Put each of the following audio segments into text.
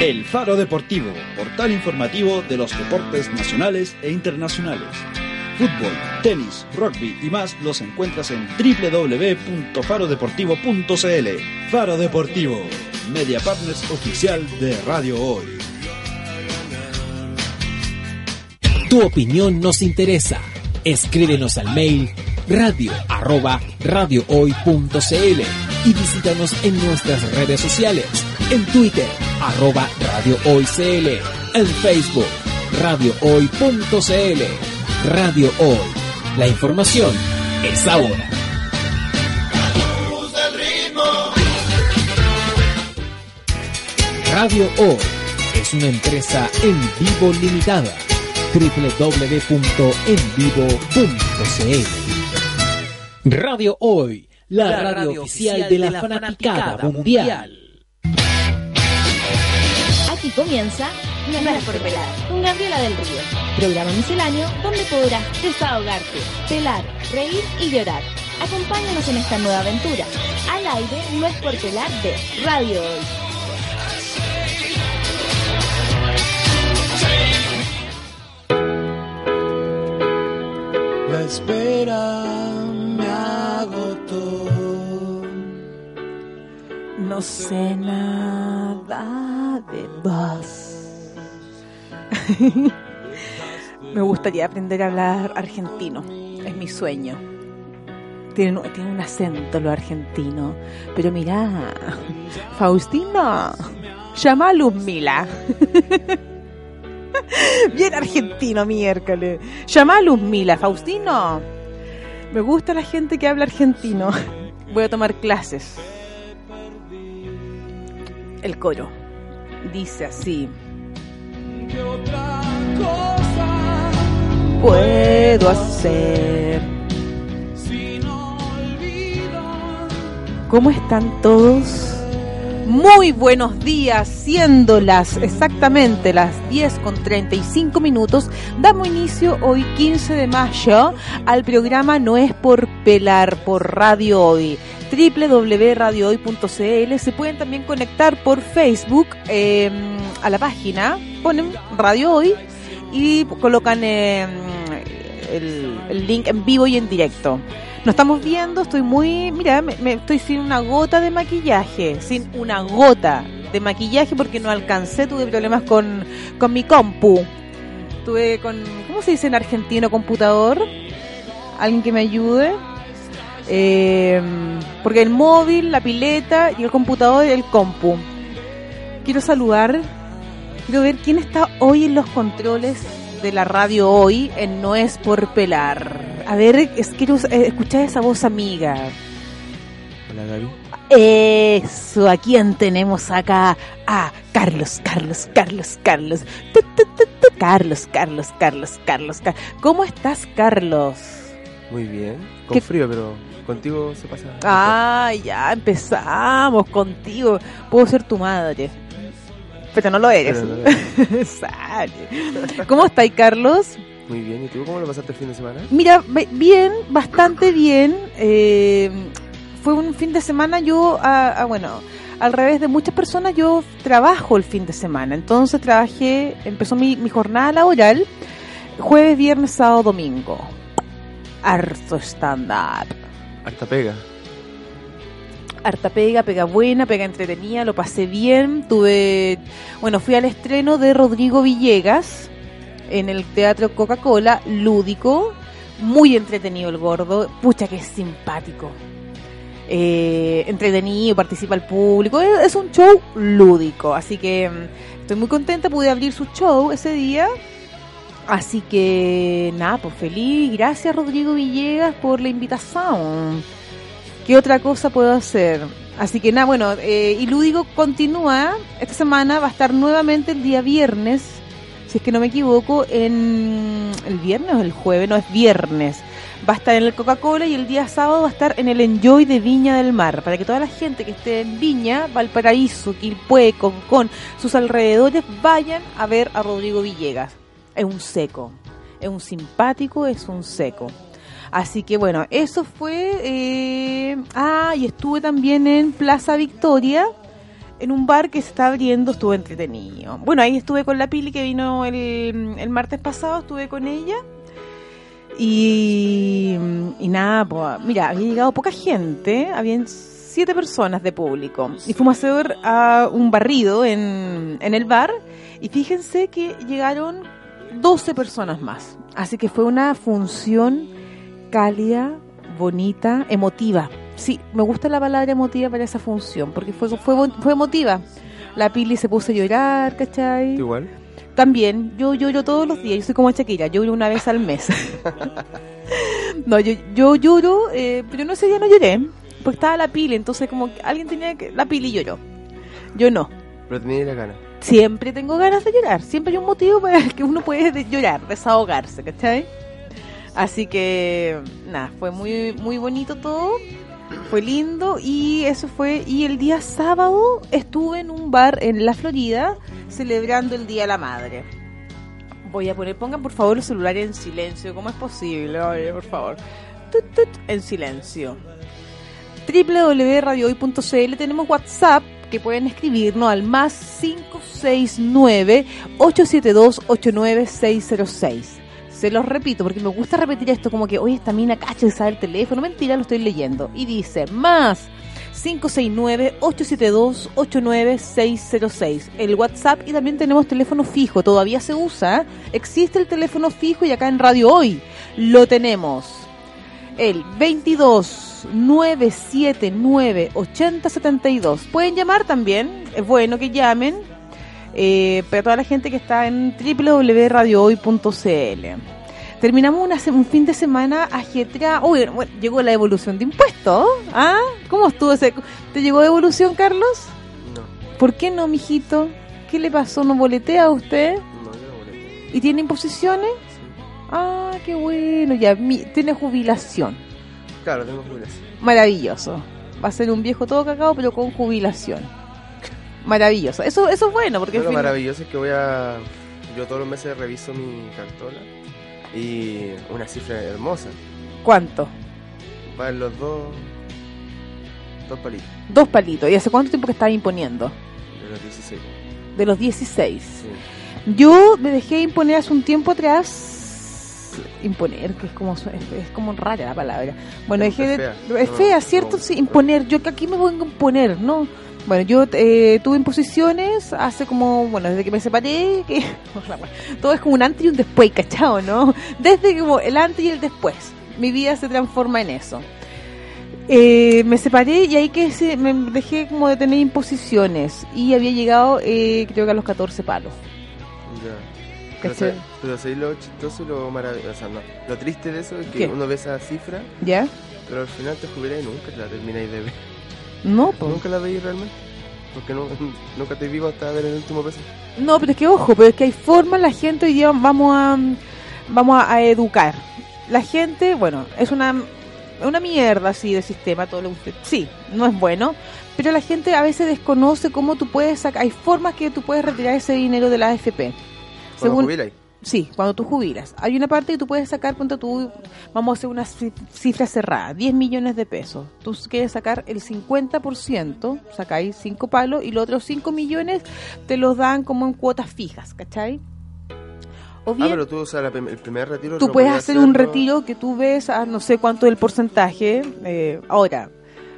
El Faro Deportivo, portal informativo de los deportes nacionales e internacionales. Fútbol, tenis, rugby y más los encuentras en www.farodeportivo.cl. Faro Deportivo, media partners oficial de Radio Hoy. Tu opinión nos interesa. Escríbenos al mail radio arroba radiohoy.cl y visítanos en nuestras redes sociales. En Twitter, arroba Radio Hoy CL. En Facebook, radiohoy.cl. Radio Hoy. La información es ahora. Radio Hoy es una empresa en vivo limitada. www.envivo.cl Radio Hoy, la, radio, oficial de la, fanaticada, mundial. Aquí comienza No es por pelar, con Gabriela del Río. Programa misceláneo donde podrás desahogarte, pelar, reír y llorar. Acompáñanos en esta nueva aventura. Al aire No es por pelar de Radio Hoy. La espera No sé nada de vos. Me gustaría aprender a hablar argentino. Es mi sueño. Tiene, un- tiene un acento lo argentino. Pero mira, Faustino, llama a Luzmila. Bien argentino, miércoles. Llama a Luzmila, Faustino. Me gusta la gente que habla argentino. Voy a tomar clases. El coro dice así. ¿Qué otra cosa Puedo hacer. si no olvido? ¿Cómo están todos? Muy buenos días, siendo las exactamente las 10 con 35 minutos, damos inicio hoy 15 de mayo al programa No es por pelar por Radio Hoy www.radiohoy.cl se pueden también conectar por Facebook eh, a la página, ponen Radio Hoy y colocan eh, el, el link en vivo y en directo. Nos estamos viendo, estoy muy, mira, me, me- estoy sin una gota de maquillaje, sin una gota de maquillaje porque no alcancé, tuve problemas con, con mi compu. Tuve con, ¿cómo se dice en argentino computador? ¿Alguien que me ayude? Eh, porque el móvil, la pileta y el computador y el compu. Quiero saludar, quiero ver quién está hoy en los controles de la radio hoy en No es por pelar. A ver, es, quiero eh, escuchar esa voz amiga. Hola Gaby. Eso, ¿a quién tenemos acá? A Carlos, Carlos, Carlos, Carlos. Tu, tu, tu, tu. Carlos, Carlos, Carlos, Carlos. Car- ¿Cómo estás, Carlos? Muy bien. Con ¿Qué- frío, pero contigo se pasa. Ah, ya empezamos contigo. Puedo ser tu madre. Pero no lo eres. No Sale. ¿Cómo estáis, Carlos? Muy bien. ¿Y tú cómo lo pasaste el fin de semana? Mira, bien, bastante bien. Eh, fue un fin de semana, yo, ah, ah, bueno, al revés de muchas personas, yo trabajo el fin de semana. Entonces trabajé, empezó mi, mi jornada laboral jueves, viernes, sábado, domingo. Harto stand-up. Harta pega. harta pega, pega buena, pega entretenida, lo pasé bien. Tuve, bueno, fui al estreno de Rodrigo Villegas en el Teatro Coca-Cola, lúdico, muy entretenido el gordo, pucha que es simpático. Eh, entretenido, participa el público, es, es un show lúdico, así que mm, estoy muy contenta, pude abrir su show ese día. Así que nada, pues feliz, gracias Rodrigo Villegas por la invitación. ¿Qué otra cosa puedo hacer? Así que nada, bueno, eh, y Lúdico continúa. Esta semana va a estar nuevamente el día viernes, si es que no me equivoco, en el viernes o el jueves, no es viernes. Va a estar en el Coca-Cola y el día sábado va a estar en el Enjoy de Viña del Mar, para que toda la gente que esté en Viña, Valparaíso, Quilpué, Concón, sus alrededores, vayan a ver a Rodrigo Villegas. Es un seco, es un simpático, es un seco. Así que bueno, eso fue... eh, ah, y estuve también en Plaza Victoria, en un bar que se está abriendo, estuve entretenido. Bueno, ahí estuve con la Pili que vino el, el martes pasado, estuve con ella. Y, y nada, pues, mira, había llegado poca gente, habían siete personas de público. Y fuimos a hacer un barrido en, en el bar. Y fíjense que llegaron 12 personas más. Así que fue una función cálida, bonita, emotiva. Sí, me gusta la palabra emotiva para esa función, porque fue, fue, fue emotiva. La Pili se puso a llorar, ¿cachai? ¿Tú igual? También, yo lloro todos los días, yo soy como Shakira, lloro una vez al mes. no, yo, yo lloro, eh, pero no ese día no lloré, porque estaba la Pili, entonces como que alguien tenía que... La Pili lloró, yo no. Pero tenía la gana. Siempre tengo ganas de llorar, siempre hay un motivo para el que uno puede de- llorar, desahogarse, ¿cachai? Así que, nada, fue muy, muy bonito todo, fue lindo y eso fue, y el día sábado estuve en un bar en la Florida celebrando el Día de la Madre. Voy a poner, pongan por favor el celular en silencio, ¿cómo es posible? Oye, por favor. En silencio www.radiohoy.cl tenemos WhatsApp que pueden escribirnos al más 569-872-89606. Se los repito porque me gusta repetir esto como que, oye, esta mina cacha y sabe el teléfono. Mentira, lo estoy leyendo. Y dice, más 569-872-89606. El WhatsApp y también tenemos teléfono fijo. Todavía se usa. Existe el teléfono fijo y acá en Radio Hoy lo tenemos el 22 979 8072. Pueden llamar también, es bueno que llamen, eh, para toda la gente que está en www.radiohoy.cl. Terminamos una un fin de semana ajetreado. Uy, bueno, llegó la evolución de impuestos. ¿Ah? ¿Cómo estuvo ese? ¿Te llegó devolución, Carlos? No, ¿Por qué no, mijito? ¿Qué le pasó? ¿No boletea a usted? no, yo no. ¿Y tiene imposiciones? Ah, qué bueno, ya mi- tiene jubilación. Claro, tengo jubilación. Maravilloso. Va a ser un viejo todo cagado, pero con jubilación. Maravilloso. Eso, eso es bueno, porque No, lo fin- maravilloso es que voy a... Yo todos los meses reviso mi cartola y una cifra hermosa. ¿cuánto? Va en los dos... Dos palitos Dos palitos. ¿Y hace cuánto tiempo que estaba imponiendo? de los 16. De los 16. Sí. Yo me dejé imponer hace un tiempo atrás. Imponer, que es como es, es como rara la palabra. Bueno, Es dejé de, fea. es No, fea, no, ¿cierto? no. Sí, imponer. Yo que aquí me voy a imponer, ¿no? Bueno, yo eh, tuve imposiciones hace como, bueno, desde que me separé, que todo es como un antes y un después, ¿cachao? ¿No? Desde como el antes y el después. Mi vida se transforma en eso. Eh, me separé y ahí que se, me dejé como de tener imposiciones y había llegado eh, creo que a los 14 palos. Ya. Pero, ¿Cachai? sa- pero ¿sabéis lo chistoso y lo maravilloso? O sea, no. Lo triste de eso es que ¿Qué? uno ve esa cifra, ¿Ya? pero al final te jubiláis y nunca la termináis de ver. No, pues. ¿Nunca la veis realmente? Porque no, nunca te vivo hasta ver el último peso. No, pero es que ojo, pero es que hay formas, la gente hoy día vamos a vamos a, a educar. La gente, bueno, es una una mierda así de sistema, todo lo que usted, sí, no es bueno, pero la gente a veces desconoce cómo tú puedes sacar, hay formas que tú puedes retirar ese dinero de la AFP. Cuando Según, jubiláis. Sí, cuando tú jubilas. Hay una parte que tú puedes sacar, ponte tú, vamos a hacer una ci- cifra cerrada, 10 millones de pesos. Tú quieres sacar el 50%, sacáis 5 palos, y los otros 5 millones te los dan como en cuotas fijas, ¿cachai? O Ah, bien, pero tú, o sea, la el primer retiro... tú puedes hacer un retiro que tú ves a no sé cuánto del porcentaje. eh, ahora,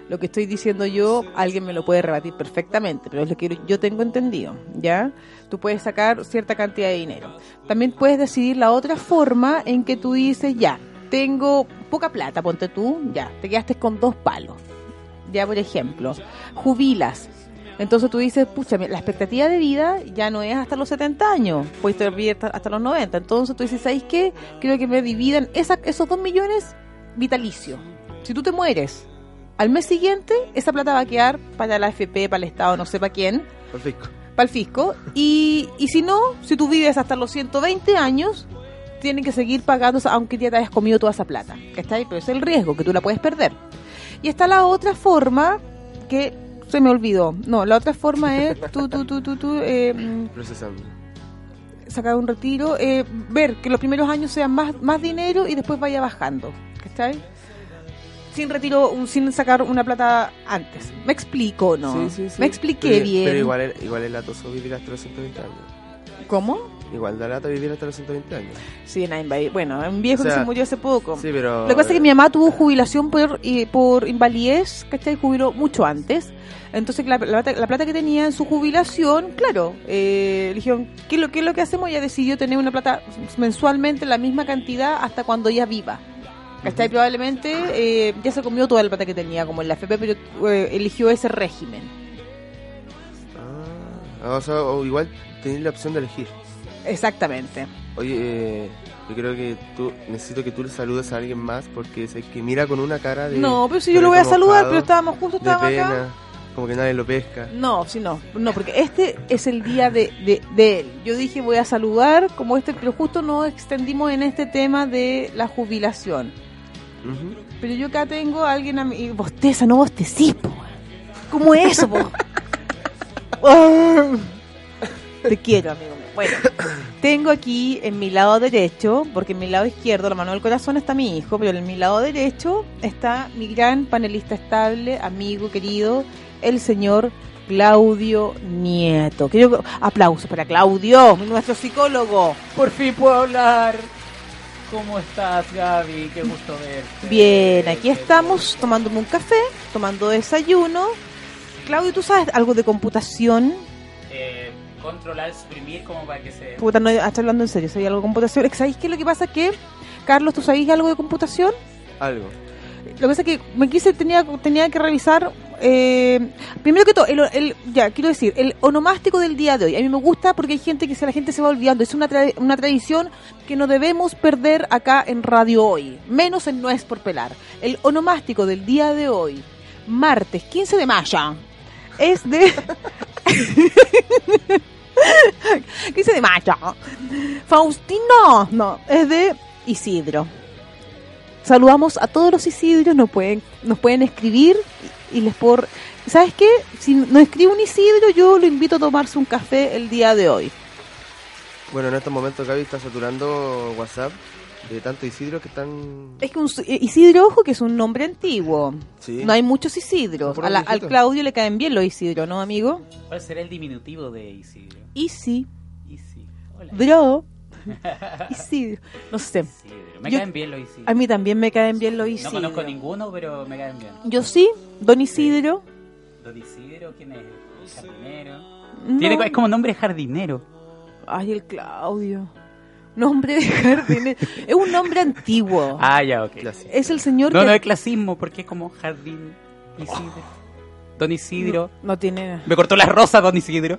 lo que estoy diciendo yo, alguien me lo puede rebatir perfectamente, pero es lo que yo tengo entendido, ¿ya? Tú puedes sacar cierta cantidad de dinero. También puedes decidir la otra forma en que tú dices, ya, tengo poca plata, ponte tú, ya, te quedaste con dos palos. Ya, por ejemplo, jubilas. Entonces tú dices, pucha, la expectativa de vida ya no es hasta los 70 años, puedes vivir hasta, los 90. Entonces tú dices, ¿sabes qué? Quiero que me dividan esos dos millones vitalicio. Si tú te mueres Al mes siguiente, esa plata va a quedar para la AFP, para el Estado, no sé para quién, Perfecto. Para el fisco. Y, y si no, si tú vives hasta los 120 años, tienen que seguir pagando, aunque ya te hayas comido toda esa plata. ¿Cachai? Pero es el riesgo, que tú la puedes perder. Y está la otra forma que se me olvidó. No, la otra forma es tú, tú, tú, tú, tú, eh, sacar un retiro, eh, ver que los primeros años sean más, más dinero y después vaya bajando. ¿Cachai? Sin retiro, un- sin sacar una plata antes. ¿Me explico no? Sí, sí, sí. Me expliqué Pero- bien. Pero igual, igual es latoso vivir hasta los 120 años. ¿Cómo? Igual da lata vivir hasta los 120 años. Sí, nadie. Bueno, un viejo O sea, que se murió hace poco. Sí, pero... Lo que pasa es que mi mamá tuvo jubilación por, por invalidez, ¿cachai? Jubiló mucho antes. Entonces, la, la plata, la plata que tenía en su jubilación, claro, eh, le dijeron, ¿qué es, lo, ¿qué es lo que hacemos? Ella decidió tener una plata mensualmente, la misma cantidad, hasta cuando ella viva. ¿Cachai? Probablemente eh, ya se comió toda la plata que tenía, como en la FP, pero eh, eligió ese régimen. Ah, o sea, o igual tenés la opción de elegir. Exactamente. Oye, eh, yo creo que tú necesito que tú le saludes a alguien más porque el que mira con una cara de. No, pero si de yo lo voy a saludar, pero estábamos justo, de estábamos pena, acá. como que nadie lo pesca. No, sí, no, no, porque este es el día de, de, de él. Yo dije voy a saludar como este, pero justo nos extendimos en este tema de la jubilación. Pero yo acá tengo a alguien a mí, bosteza, no bostecís, po. ¿Cómo es eso, po? Ah. Te quiero, amigo. mío. Bueno, tengo aquí en mi lado derecho, porque en mi lado izquierdo, la mano del corazón, está mi hijo, pero en mi lado derecho está mi gran panelista estable, amigo querido, el señor Claudio Nieto. Quiero aplausos para Claudio, nuestro psicólogo. Por fin puedo hablar. ¿Cómo estás, Gaby? Qué gusto verte. Bien, aquí Qué estamos tomándome un café, tomando desayuno. Claudio, ¿tú sabes algo de computación? Eh, controlar, suprimir, como para que se. Puta, no, estoy hablando en serio, ¿sabes algo de computación? ¿Sabéis qué es lo que pasa? Que, Carlos, ¿tú sabéis algo de computación? Algo. Lo que pasa es que me quise, tenía, tenía que revisar, eh, primero que todo, el, el- ya, quiero decir, el onomástico del día de hoy. A mí me gusta porque hay gente que se, la gente se va olvidando. Es una, tra- una tradición que no debemos perder acá en Radio Hoy, menos en No es por pelar. El onomástico del día de hoy, martes 15 de mayo, es de... 15 de mayo. Faustino, no, es de Isidro. Saludamos a todos los Isidros, nos pueden, nos pueden escribir y, les puedo... ¿Sabes qué? Si no escribe un Isidro, yo lo invito a tomarse un café el día de hoy. Bueno, en estos momentos Gaby está saturando WhatsApp de tanto Isidro que están. Es que un s- Isidro, ojo, que es un nombre antiguo. Sí. No hay muchos Isidros. Por A la- un al. Claudio le caen bien los Isidro, ¿no, amigo? ¿Cuál será el diminutivo de Isidro? Isi, Isi. Hola. Dro, Isidro. No sé. Isidro. Me Yo- caen bien los Isidro. A mí también me caen bien los No Isidro. conozco ninguno, pero me caen bien. Yo sí, Don Isidro. Don Isidro, ¿quién es? El jardinero. no. Tiene, es como nombre de jardinero. Ay, el Claudio. Nombre de jardinero. es un nombre antiguo. Ah, ya, ok. Clásico. Es el señor No, que no es clasismo, porque es como jardín Isidro. Don Isidro. no tiene. Me cortó las rosas, Don Isidro.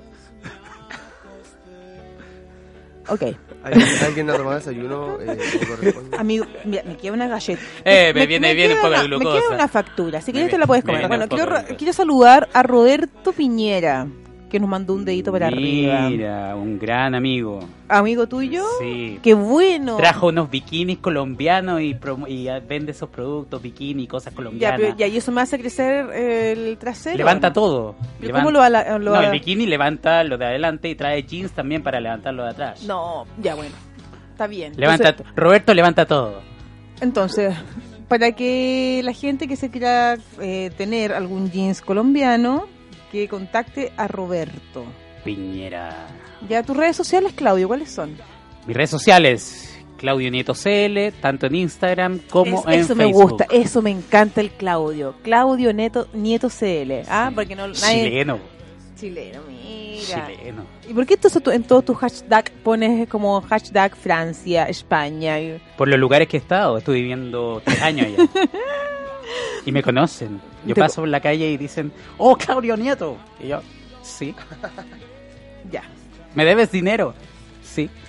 Ok. ¿Alguien, ha tomado desayuno? Eh, corresponde? Amigo, mira, me queda una galleta. Eh, me viene bien queda un poco de una- Me glucosa. queda una factura, así que Me esta viene- la puedes me comer. Bueno, quiero, glucosa. quiero saludar a Roberto Piñera, que nos mandó un dedito para arriba. Mira, un gran amigo. Amigo tuyo. Sí. Qué bueno. Trajo unos bikinis colombianos y, y vende esos productos, bikini, cosas Ya, colombianas. pero ya, y eso me hace crecer el trasero. levanta ¿no? todo. ¿Pero Levanta- ¿Cómo lo no, el bikini levanta lo de adelante y trae jeans también para levantarlo de atrás. No, ya, bueno. Está bien. Levanta, Entonces- Roberto levanta todo. Entonces, para que la gente que se quiera eh, tener algún jeans colombiano, que contacte a Roberto. Piñera. Ya, tus redes sociales, Claudio, ¿cuáles son? Mis redes sociales, Claudio Nieto CL, tanto en Instagram como Es- en eso me Facebook. gusta, eso me encanta el Claudio. Claudio Neto, Nieto CL. Ah, porque no nadie- Chileno. Chileno, mira. Chileno. ¿Y por qué entonces en todos tus hashtag pones como hashtag Francia, España? Por los lugares que he estado, estuve viviendo tres años allá. y me conocen. Yo Te- paso por la calle y dicen, oh, Claudio Nieto. Y yo, sí. Ya. ¿Me debes dinero? Sí.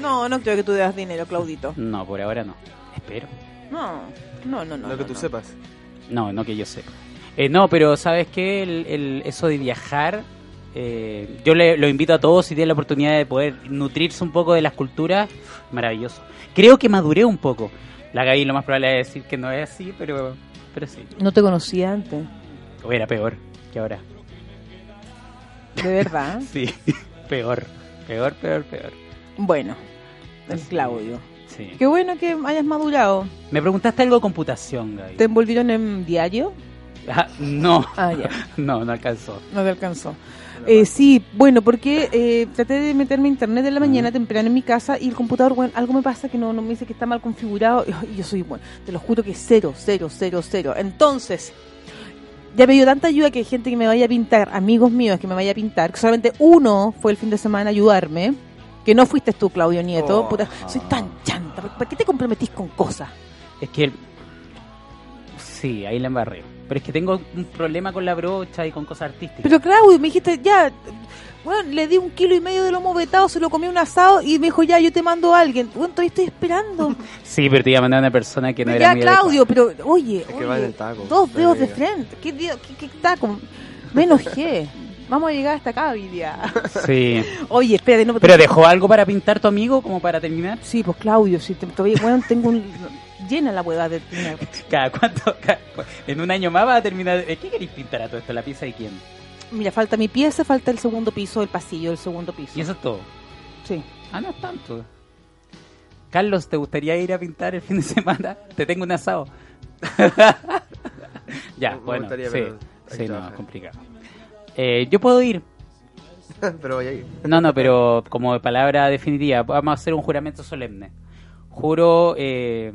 No, no creo que tú debas dinero, Claudito. No, por ahora no. Espero. No, no, no, no. Lo que no, tú no. sepas. No, no que yo sepa. Eh, no, pero ¿sabes qué? El, el- eso de viajar, eh, yo le, lo invito a todos si tienen la oportunidad de poder nutrirse un poco de las culturas, maravilloso. Creo que maduré un poco. La Gaby lo más probable es decir que no es así, pero, pero sí. No te conocía antes, O era peor que ahora. de verdad. Sí, peor. Peor, peor, peor. bueno, el Claudio. Sí. Qué bueno que hayas madurado. Me preguntaste algo de computación, Gaby. ¿Te envolvieron en diario? Ah, no, Ah, ya. no, no alcanzó. No te alcanzó. Eh, sí, bueno, porque eh, traté de meterme a internet en la mañana temprano en mi casa y el computador, bueno, algo me pasa que no, no me dice que está mal configurado y yo soy, bueno, te lo juro que cero, cero, cero, cero. Entonces, ya me dio tanta ayuda que hay gente que me vaya a pintar, amigos míos que me vaya a pintar, que solamente uno fue el fin de semana a ayudarme, que no fuiste tú, Claudio Nieto. Oh. Puta, soy tan chanta, ¿para qué te comprometís con cosas? Es que el... Sí, ahí la embarré. Pero es que tengo un problema con la brocha y con cosas artísticas. Pero Claudio, me dijiste, ya, bueno, le di un kilo y medio de lomo vetado, se lo comí un asado y me dijo, ya, yo te mando a alguien. Bueno, todavía estoy esperando. Sí, pero te iba a mandar a una persona que no era ya, muy Claudio, pero, oye, Es que oye, el taco. dos dedos de frente. ¿Qué, qué, qué taco? Me enojé. Vamos a llegar hasta acá hoy día. Sí. Oye, espérate, no ¿Pero dejó algo para pintar tu amigo como para terminar? Sí, pues Claudio, sí, te- todavía, bueno, tengo un... Llena la hueva de dinero. ¿Cada cuánto? cada- en un año más va a terminar... ¿Eh, ¿Qué queréis pintar a todo esto? ¿La pieza de quién? Mira, falta mi pieza, falta el segundo piso del pasillo, el segundo piso. Y eso es todo. Sí. Ah, no es tanto. Carlos, ¿te gustaría ir a pintar el fin de semana? Te tengo un asado. ya, Me- me bueno, gustaría, sí, sí, no, es complicado. Eh, yo puedo ir. Pero voy a ir. No, no, pero como palabra definitiva, vamos a hacer un juramento solemne. Juro eh,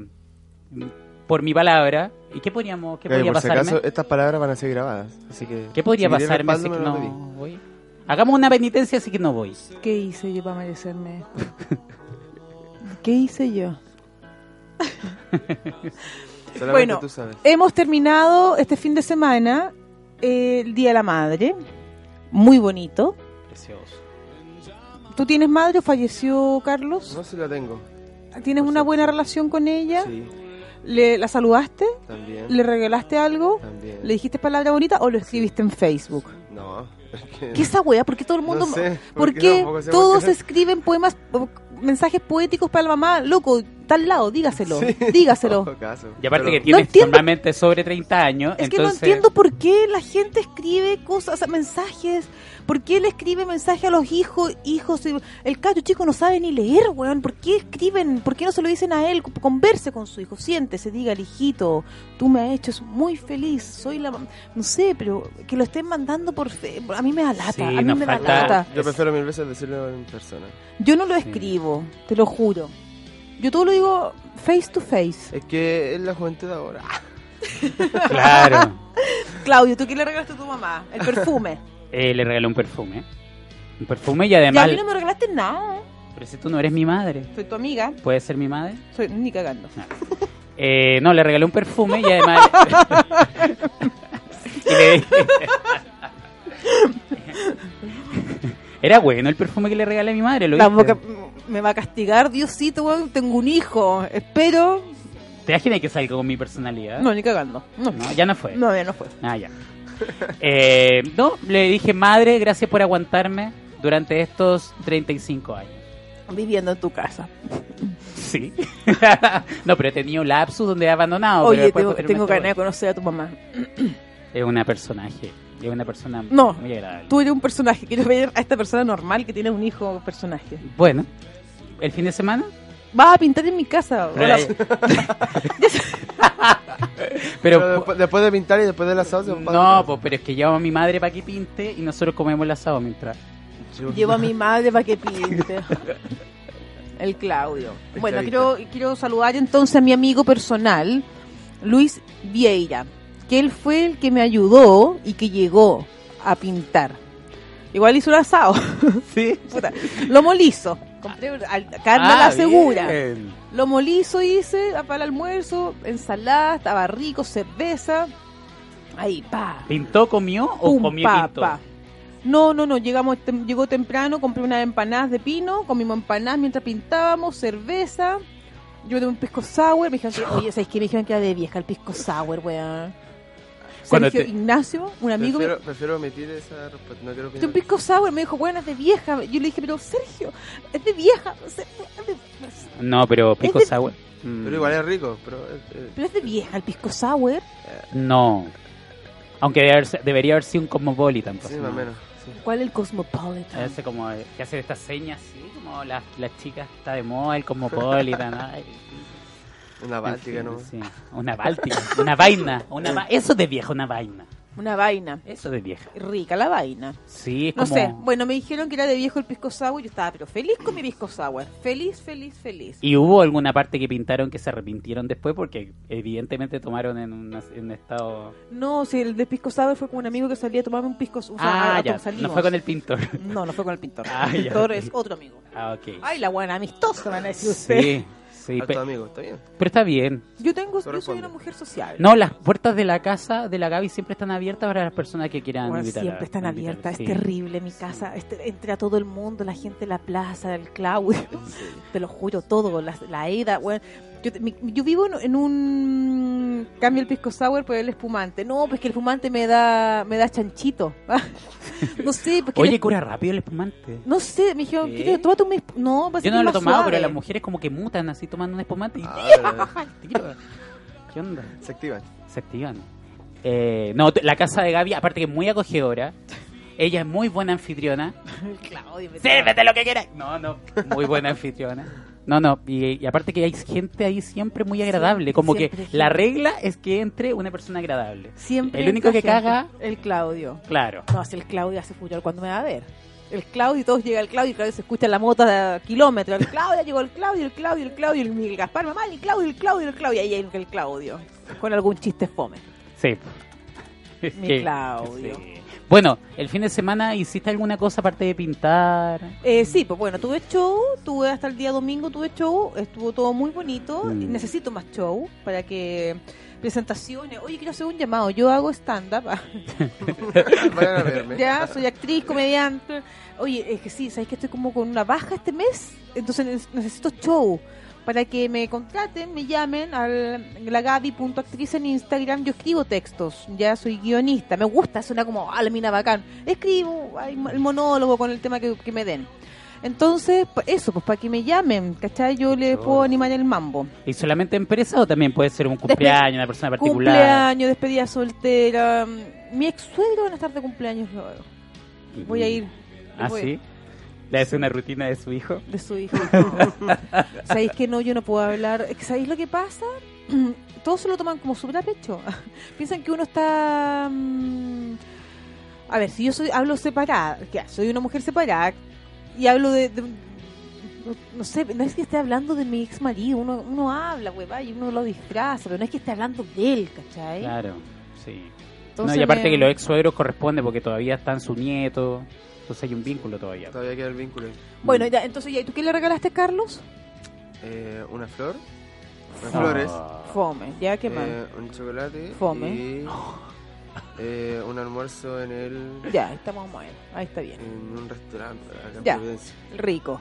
por mi palabra. ¿Y qué podríamos, qué Gaby, podría por si pasarme? acaso, estas palabras van a ser grabadas. Así que. ¿Qué podría si pasarme si que no voy? Hagamos una penitencia así que no voy. ¿Qué hice yo para merecerme esto? ¿Qué hice yo? Bueno, tú sabes. Hemos terminado este fin de semana eh, el Día de la Madre. Muy bonito. Precioso. ¿Tú tienes madre o falleció Carlos? No si la tengo. ¿Tienes una buena relación con ella? Sí, ¿Le, ¿La saludaste? también. ¿Le regalaste algo? También. ¿Le dijiste palabra bonita o lo escribiste en Facebook? No. es que- ¿Qué esa wea? ¿Por qué todo el mundo... No sé, ¿Por porque qué todos escriben poemas, mensajes poéticos para la mamá? Loco, está al lado, dígaselo, Sí. dígaselo. No, caso. Y aparte Pero- que tienes entiendo. normalmente sobre 30 años, Es que no entiendo por qué la gente escribe cosas, o sea, mensajes. ¿Por qué le escribe mensajes a los hijos? hijos y- El cacho chico no sabe ni leer, weón. ¿Por qué escriben? ¿Por qué no se lo dicen a él? Converse con su hijo, siéntese, diga, hijito, tú me has hecho muy feliz. Soy la. mam-". No sé, pero que lo estén mandando por fe. A mí me da lata. Sí, a mí me da lata. Yo prefiero mil veces decirlo en persona. Yo no lo Sí. escribo, te lo juro. Yo todo lo digo face to face. Es que es la juventud de ahora. Claro. Claudio, ¿tú qué le regalaste a tu mamá? El perfume. Eh, le regalé un perfume. Un perfume y y a además... mí no me regalaste nada. Pero si tú no eres mi madre, Soy tu amiga. ¿puedes ser mi madre? Soy ni cagando. Eh, no, le regalé un perfume y además... Y le- Era bueno el perfume que le regalé a mi madre, ¿lo me va a castigar, Diosito, weón. Tengo un hijo. Espero. ¿Te imaginas que salga con mi personalidad? No, ni cagando. No, No, ya no fue. no, ya no fue. Ah, ya. Eh, no, le dije, madre, gracias por aguantarme durante estos 35 años. Viviendo en tu casa. Sí. no, pero he tenido lapsus donde he abandonado. pero Oye, después tengo, tengo ganas de conocer a tu mamá. Es una personaje. Es una persona No. muy agradable. Tú eres un personaje. Quiero ver a esta persona normal que tiene un hijo personaje. Bueno, el fin de semana. Vas a pintar en mi casa. Pero, Hola. pero, Pero después, después de pintar y después del asado no, pues, pero es que llevo a mi madre para que pinte y nosotros comemos el asado mientras. Llevo a mi madre para que pinte. El Claudio. Bueno, quiero, quiero saludar entonces a mi amigo personal, Luis Vieira, que él fue el que me ayudó y que llegó a pintar. Igual hizo un asado. Sí. Puta, Lomo liso. Compré al- carne a la segura. Ah, bien. Lomo liso hice para el almuerzo, ensalada, estaba rico, cerveza. Ahí, pa. ¿Pintó, comió o Pum, comió pa, pintó? pa. No, no, no, llegamos, tem- llegó temprano, compré unas empanadas de pino, comimos empanadas mientras pintábamos, cerveza, yo de un pisco sour, me dijeron que, oye, ¿sabes qué? Me dijeron que era de vieja el pisco sour, weón. Cuando Sergio te- Ignacio, un amigo mío, Prefiero, prefiero omitir esa respuesta. No quiero opinar. un pisco sour, me dijo, bueno, es de vieja. Yo le dije, pero Sergio, es de vieja. Sergio, es de- No, pero pico Es de- sour. mm, Pero igual es rico. Pero, eh, Pero es de vieja el pisco sour. No. Aunque debe haber- debería haber sido un cosmopolitan. pues, sí, ¿no? más o menos. sí. ¿Cuál es el Cosmopolitan? Ese como que hace estas señas, sí, como las, las chicas está de moda, el cosmopolitan. ay. Una báltica, En ¿no? fin, sí. Una báltica, una vaina. Una va- Eso de vieja, una vaina. Una vaina. Eso de vieja. Rica la vaina. Sí, es No como... sé, bueno, me dijeron que era de viejo el pisco sour. Yo estaba, pero feliz con mi pisco sour. Feliz, feliz, feliz. ¿Y hubo alguna parte que pintaron que se arrepintieron después? Porque evidentemente tomaron en, una- en un estado... No, si el de pisco sour fue con un amigo que salía a tomarme un pisco sour. ah, ya. No fue con el pintor. No, no fue con el pintor. Ah, el ya, pintor ok. es otro amigo. ah, ok. Ay, la buena amistosa, van a decir ustedes. Sí, sí. Alto pe- amigo, está bien. pero está bien. Yo tengo, yo soy una mujer social. No, las puertas de la casa de la Gaby siempre están abiertas para las personas que quieran Bueno, invitarla. siempre están abiertas, sí. es terrible mi casa, este, entra todo el mundo, la gente de la plaza, el Claudio, te lo juro, todo, la, la Eda, bueno, yo, te- mi- yo vivo en, en un cambio el pisco sour por el espumante, no, pues que el espumante me da, me da chanchito, no sé, porque Oye, el- cura rápido el espumante. no sé, me dijeron, ¿Qué? ¿qué? tómate un esp- no, pues Yo no lo he tomado, suave. pero las mujeres como que mutan así tomando un espumante y Ah. ¿Qué onda? se activan. Se activan. Eh, no, la casa de Gaby, aparte que es muy acogedora. Ella es muy buena anfitriona. Claudio, me- Sírvete lo que quieras. No, no, muy buena anfitriona. No, no, y, y aparte que hay gente ahí siempre muy agradable. Como que gente. la regla es que entre una persona agradable. Siempre El único que gente. caga- el Claudio. Claro. No, si el Claudio hace furor cuando me va a ver. El Claudio, y todos llega el Claudio, y Claudio se escucha la mota de kilómetros. El Claudio, llegó el Claudio, el Claudio, el Claudio, el Miguel Gaspar, mamá, el Claudio, el Claudio, el Claudio. Y ahí el Claudio, con algún chiste fome. Sí. Mi Claudio. sí. Bueno, el fin de semana hiciste alguna cosa aparte de pintar. Eh, sí, pues bueno, tuve show, tuve hasta el día domingo, tuve show, estuvo todo muy bonito. Mm. y Necesito más show para que presentaciones. Oye, quiero hacer un llamado. Yo hago stand-up. Vayan a verme. Ya, soy actriz, comediante. Oye, es que sí, ¿sabes que estoy como con una baja este mes? Entonces ne- necesito show. Para que me contraten, me llamen al lagabi.actriz en Instagram. Yo escribo textos, ya soy guionista. Me gusta, suena como, ah, la mina bacán. Escribo el monólogo con el tema que, que me den. Entonces, eso, pues para que me llamen, ¿cachai? Yo le puedo animar el mambo. ¿Y solamente empresa o también puede ser un cumpleaños, una persona particular? Cumpleaños, despedida soltera. Mi ex suegro van a estar de cumpleaños luego. Voy a ir. ¿Ah, voy- sí? ¿Le hace una rutina de su hijo? de su hijo. ¿Sabéis que no? Yo no puedo hablar. ¿Sabéis lo que pasa? Todos se lo toman como súper a pecho. Piensan que uno está... mm, A ver, si yo soy hablo separada, que soy una mujer separada y hablo de... de- no, no sé, no es que esté hablando de mi ex marido, uno, uno habla, hueva, y uno lo disfraza, pero no es que esté hablando de él, ¿cachai? Claro, sí. Entonces no, y aparte me- que los ex suegros corresponde porque todavía están su nieto. Entonces hay un vínculo todavía. Todavía queda el vínculo. Bueno, ya, entonces, ¿y tú qué le regalaste, Carlos? Eh, una flor. Unas Ah. flores. Fome, ¿ya qué más? eh, un chocolate. Fome. Y eh, un almuerzo en el. Ya, estamos bien, ahí está bien. En un restaurante acá en Ya. Providencia. Rico.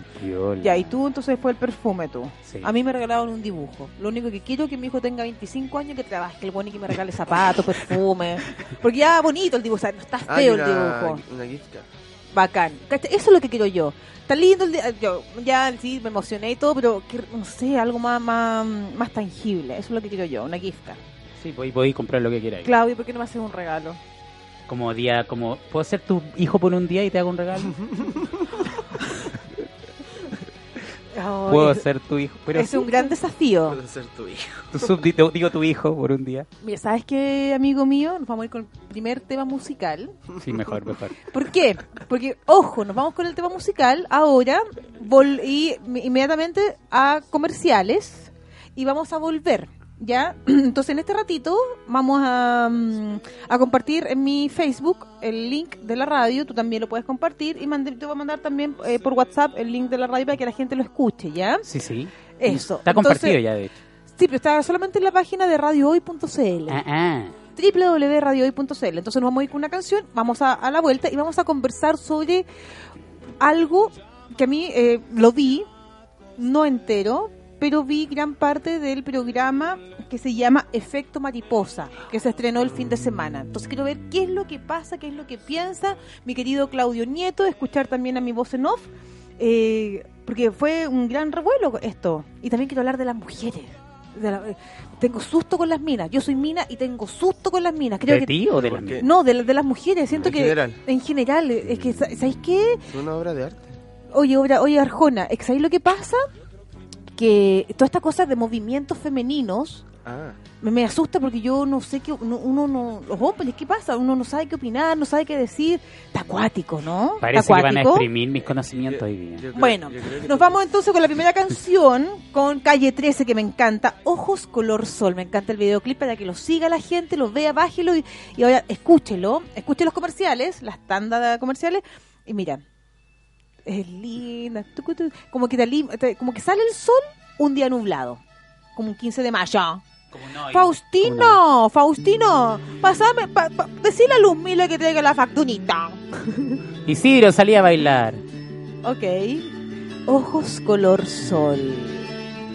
Ya, y tú entonces fue el perfume tú. Sí. A mí me regalaron un dibujo. Lo único que quiero es que mi hijo tenga 25 años, que trabaje, que el bueno y que me regale zapatos, perfume. Porque ya bonito el dibujo, o sea, no está Ah, feo y el una, dibujo. una gift card. Bacán. ¿Cachai? Eso es lo que quiero yo. Está lindo el di- yo ya sí me emocioné y todo, pero que, no sé, algo más, más, más tangible. Eso es lo que quiero yo, una gift card. Sí, podéis, podéis comprar lo que queráis. Claudio, ¿por qué no me haces un regalo? Como día, como, ¿puedo ser tu hijo por un día y te hago un regalo? ¿Puedo es, ser tu hijo? Pero es un gran desafío. Puede ser tu hijo. tu digo tu hijo por un día. Mira, ¿sabes qué, amigo mío? Nos vamos a ir con el primer tema musical. Sí, mejor, mejor. ¿Por qué? Porque, ojo, nos vamos con el tema musical ahora vol- y inmediatamente a comerciales y vamos a volver. ¿Ya? Entonces en este ratito vamos a, mm, a compartir en mi Facebook el link de la radio, tú también lo puedes compartir y mande- te voy a mandar también eh, por WhatsApp el link de la radio para que la gente lo escuche, ¿ya? Sí, sí. Eso. Está compartido Entonces, ya, de hecho. Sí, pero está solamente en la página de radiohoy.cl Ah, ah. www.radiohoy.cl. Entonces nos vamos a ir con una canción, vamos a, a la vuelta y vamos a conversar sobre algo que a mí eh, lo vi, no entero, pero vi gran parte del programa que se llama Efecto Mariposa, que se estrenó el fin de semana. Entonces quiero ver qué es lo que pasa, qué es lo que piensa mi querido Claudio Nieto, escuchar también a mi voz en off, eh, porque fue un gran revuelo esto. Y también quiero hablar de las mujeres. De la- eh, tengo susto con las minas. Yo soy mina y tengo susto con las minas. Creo ¿De que ti o de la Porque- no, de, de las mujeres. Siento En que general. en general es que sa- ¿sabéis qué? Es una obra de arte. Oye, obra, oye Arjona, ¿es que ¿sabéis lo que pasa? Que toda esta cosa de movimientos femeninos Ah, me, me asusta porque yo no sé qué uno, uno no los hombres qué pasa uno no sabe qué opinar no sabe qué decir. Está acuático no Parece que van a exprimir mis conocimientos hoy día. yo creo- bueno yo creo que nos tú- vamos entonces con la primera canción con Calle 13 que me encanta Ojos color sol. Me encanta el videoclip para que lo siga la gente lo vea bájelo y, y ahora escúchelo escuche los comerciales las tandas comerciales. Y mira es linda como que te como que sale el sol un día nublado como un 15 de mayo Faustino, Faustino, pasame, pa, pa- decile a Luz Mila que traiga la factunita. Isidro salía a bailar. Ok. Ojos color sol.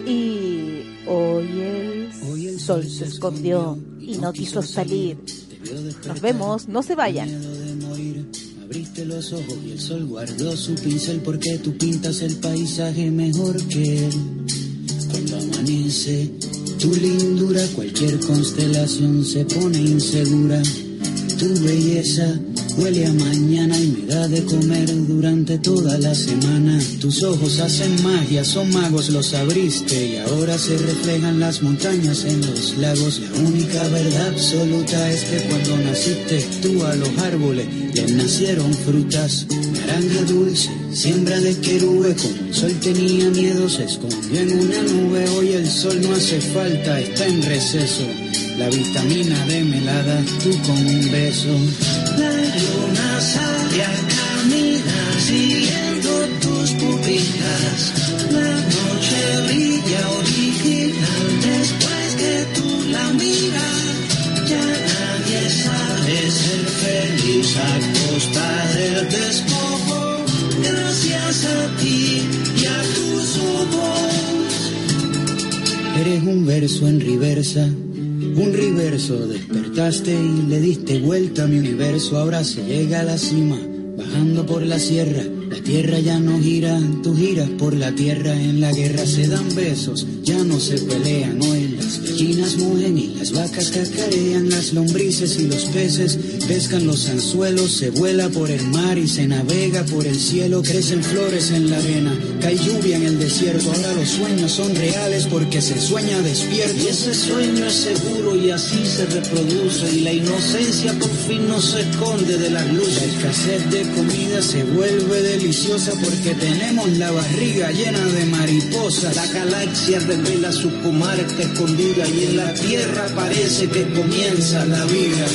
Y hoy el sol se escondió y no quiso salir. Nos vemos, no se vayan. Abriste los ojos y el sol guardó su pincel porque tú pintas el paisaje mejor que él. Cuando amanece, tu lindura, cualquier constelación se pone insegura. Tu belleza huele a mañana y me da de comer durante toda la semana. Tus ojos hacen magia, son magos, los abriste y ahora se reflejan las montañas en los lagos. La única verdad absoluta es que cuando naciste tú a los árboles les nacieron frutas. Naranja dulce, siembra de querube, como el sol tenía miedo, se escondió en una nube. Hoy el sol no hace falta, está en receso. La vitamina de melada, tú con un beso. Luna sale a caminar siguiendo tus pupilas. La noche brilla original después que tú la miras. Ya nadie sabe ser feliz a costa del despojo. Gracias a ti y a tus ojos. Eres un verso en reversa, un reverso. Despertaste y le diste vuelta a mi universo. Ahora se llega a la cima, bajando por la sierra. La tierra ya no gira, tú giras por la tierra. En la guerra se dan besos, ya no se pelean. Hoy las gallinas mugen y las vacas cacarean. Las lombrices y los peces pescan los anzuelos. Se vuela por el mar y se navega por el cielo. Crecen flores en la arena, cae lluvia en el desierto. Ahora los sueños son reales porque se sueña despierto. Y ese sueño es seguro y así se reproduce. Y la inocencia por fin no se esconde de las luces. La escasez de comida se vuelve deliciosa porque tenemos la barriga llena de mariposas. La galaxia revela su comarca escondida y en la tierra parece que comienza la vida.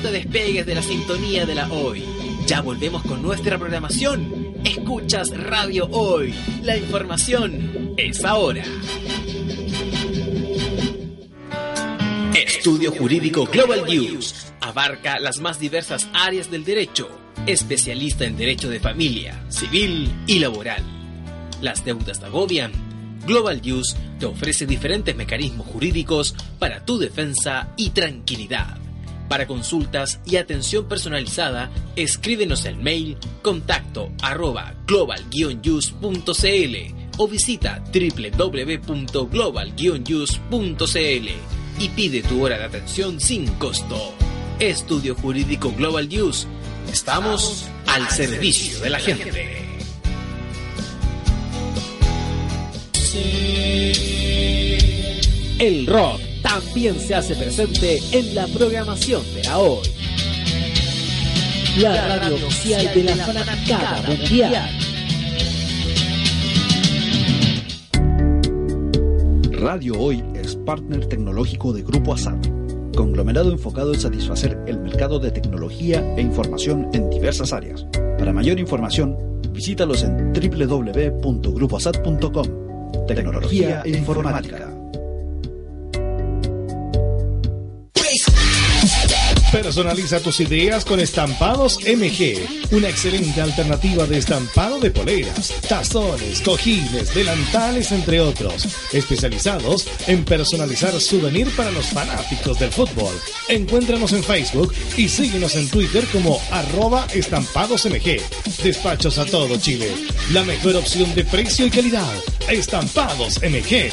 Te despegues de la sintonía de la hoy. Ya volvemos con nuestra programación. Escuchas Radio Hoy. La información es ahora. Estudio Jurídico Global News. Abarca las más diversas áreas del derecho. Especialista en derecho de familia, civil y laboral. Las deudas te agobian. Global News te ofrece diferentes mecanismos jurídicos para tu defensa y tranquilidad. Para consultas y atención personalizada, escríbenos el mail contacto arroba global o visita www.global-news.cl. y pide tu hora de atención sin costo. Estudio Jurídico Global News. Estamos al servicio de la gente. El rock también se hace presente en la programación de la hoy. La radio oficial de la fanaticada mundial. Radio Hoy es partner tecnológico de Grupo ASAP, conglomerado enfocado en satisfacer el mercado de tecnología e información en diversas áreas. Para mayor información, visítalos en www.grupoasat.com. Tecnología e informática. Personaliza tus ideas con Estampados MG, una excelente alternativa de estampado de poleras, tazones, cojines, delantales, entre otros, especializados en personalizar souvenir para los fanáticos del fútbol. Encuéntranos en Facebook y síguenos en Twitter como arroba estampadosmg. Despachos a todo Chile. La mejor opción de precio y calidad. Estampados MG.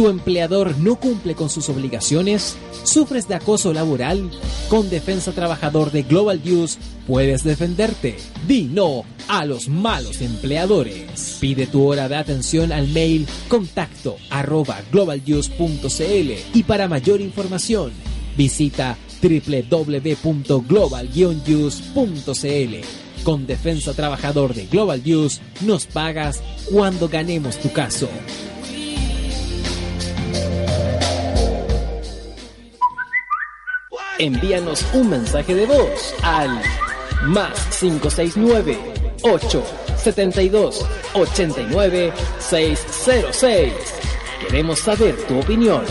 ¿Tu empleador no cumple con sus obligaciones? ¿Sufres de acoso laboral? Con Defensa Trabajador de Global News puedes defenderte. Di no a los malos empleadores. Pide tu hora de atención al mail contacto arroba globalnews.cl y para mayor información visita www.global-news.cl. Con Defensa Trabajador de Global News nos pagas cuando ganemos tu caso. Envíanos un mensaje de voz al más 569 872 89 606. Queremos saber tu opinión.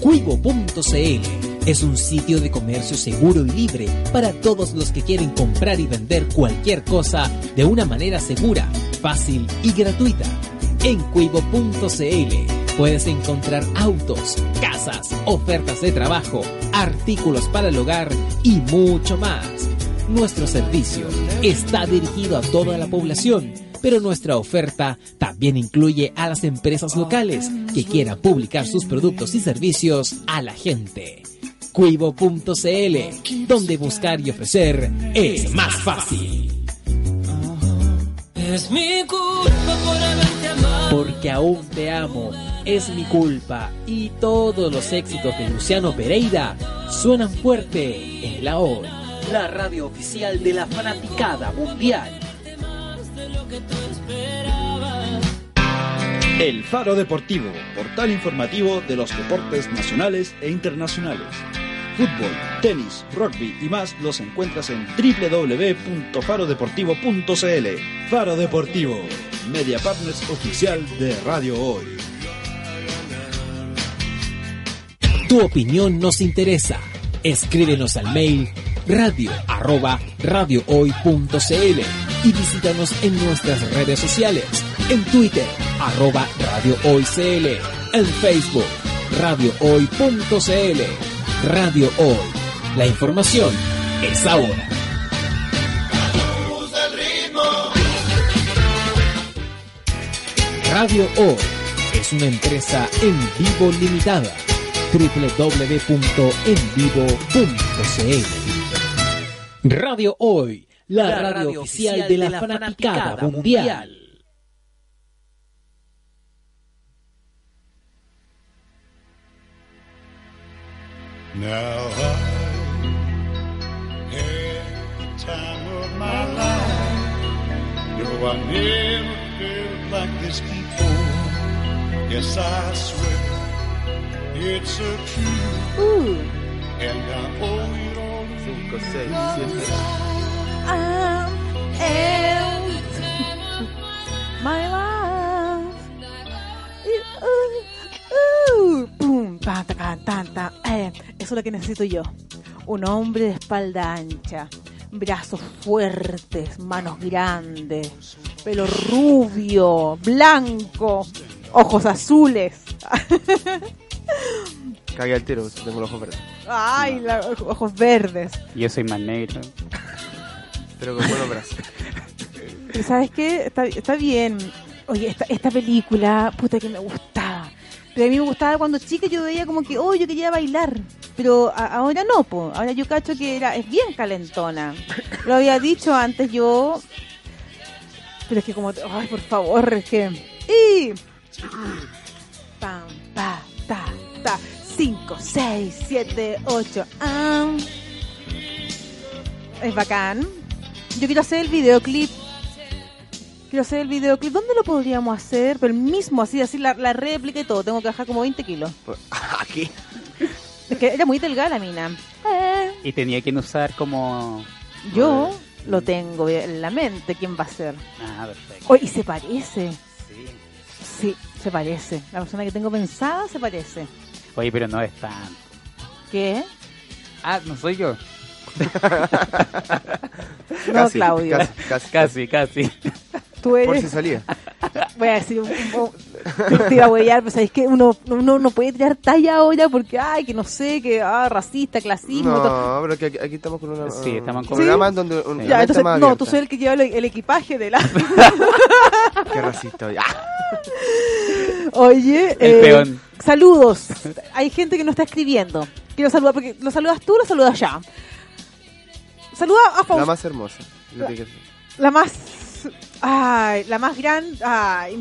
Cuivo.cl es un sitio de comercio seguro y libre para todos los que quieren comprar y vender cualquier cosa de una manera segura, fácil y gratuita. En Cuivo.cl puedes encontrar autos, casas, ofertas de trabajo, artículos para el hogar y mucho más. Nuestro servicio está dirigido a toda la población, pero nuestra oferta también incluye a las empresas locales que quieran publicar sus productos y servicios a la gente. Cuivo.cl, donde buscar y ofrecer es más fácil. Es mi culpa por haberte amado. Porque aún te amo, es mi culpa y todos los éxitos de Luciano Pereira suenan fuerte en la hoy, la radio oficial de la fanaticada mundial. El Faro Deportivo, portal informativo de los deportes nacionales e internacionales. Fútbol, tenis, rugby y más los encuentras en www.farodeportivo.cl. Faro Deportivo, media partners oficial de Radio Hoy. Tu opinión nos interesa. Escríbenos al mail radio arroba y visítanos en nuestras redes sociales. En Twitter, arroba radiohoycl. En Facebook, radiohoy.cl. Radio Hoy. La información es ahora. Radio Hoy es una empresa en vivo limitada www.envivo.cl Radio Hoy, la, radio, oficial de la, fanaticada, mundial. Now I had the time of my life. No, I never felt like this before. Yes, I swear it's a truth. Ooh. And I owe it all to 5, es lo que necesito yo. Un hombre de espalda ancha, brazos fuertes, manos grandes, pelo rubio, blanco, ojos azules. Cagué al tiro, tengo los ojos verdes. Ay, la- ojos verdes. Yo soy más negro. Pero con buenos brazos. ¿sabes qué? Está, está bien. Oye, esta, esta película, puta que me gustaba. Pero a mí me gustaba cuando chica yo veía como que, oh, yo quería bailar. Pero ahora no, po. Ahora yo cacho que era, es bien calentona. Lo había dicho antes yo. Pero es que como, ay, por favor, es que... Y... Pam, pa, ta, ta. 5, 6, 7, 8. Ah. Es bacán. Yo quiero hacer el videoclip. Quiero hacer el videoclip. ¿Dónde lo podríamos hacer? Pero el mismo, así, así la, la réplica y todo. Tengo que bajar como 20 kilos. Aquí. Es que era muy delgada la mina. Eh, Y tenía que usar como... yo lo tengo en la mente. ¿Quién va a ser? Ah, perfecto. Oh, y se parece. Sí. Sí, se parece. La persona que tengo pensada se parece. Oye, pero no es tan... ¿Qué? Ah, no soy yo. No, Casi, Claudio. Casi, casi. Casi, casi. Tú eres... Por si salía. Voy a decir, un, un- te iba a huellar, pero sabéis que uno, uno no puede tirar talla ahora porque, ay, que no sé, que ah, racista, clasismo. todo. No, pero que aquí, aquí estamos con una, Sí, estamos un con- programa ¿Sí? donde un, Ya, mente entonces, más no, tú soy el que lleva el, el equipaje de la. Qué racista. oye. Ah, Oye, El eh, peón. saludos. Hay gente que no está escribiendo. Quiero saludar porque lo saludas tú, lo saludas ya. Saluda a la Fausto. más hermosa. que- La más. Ay, la más grande. Ay.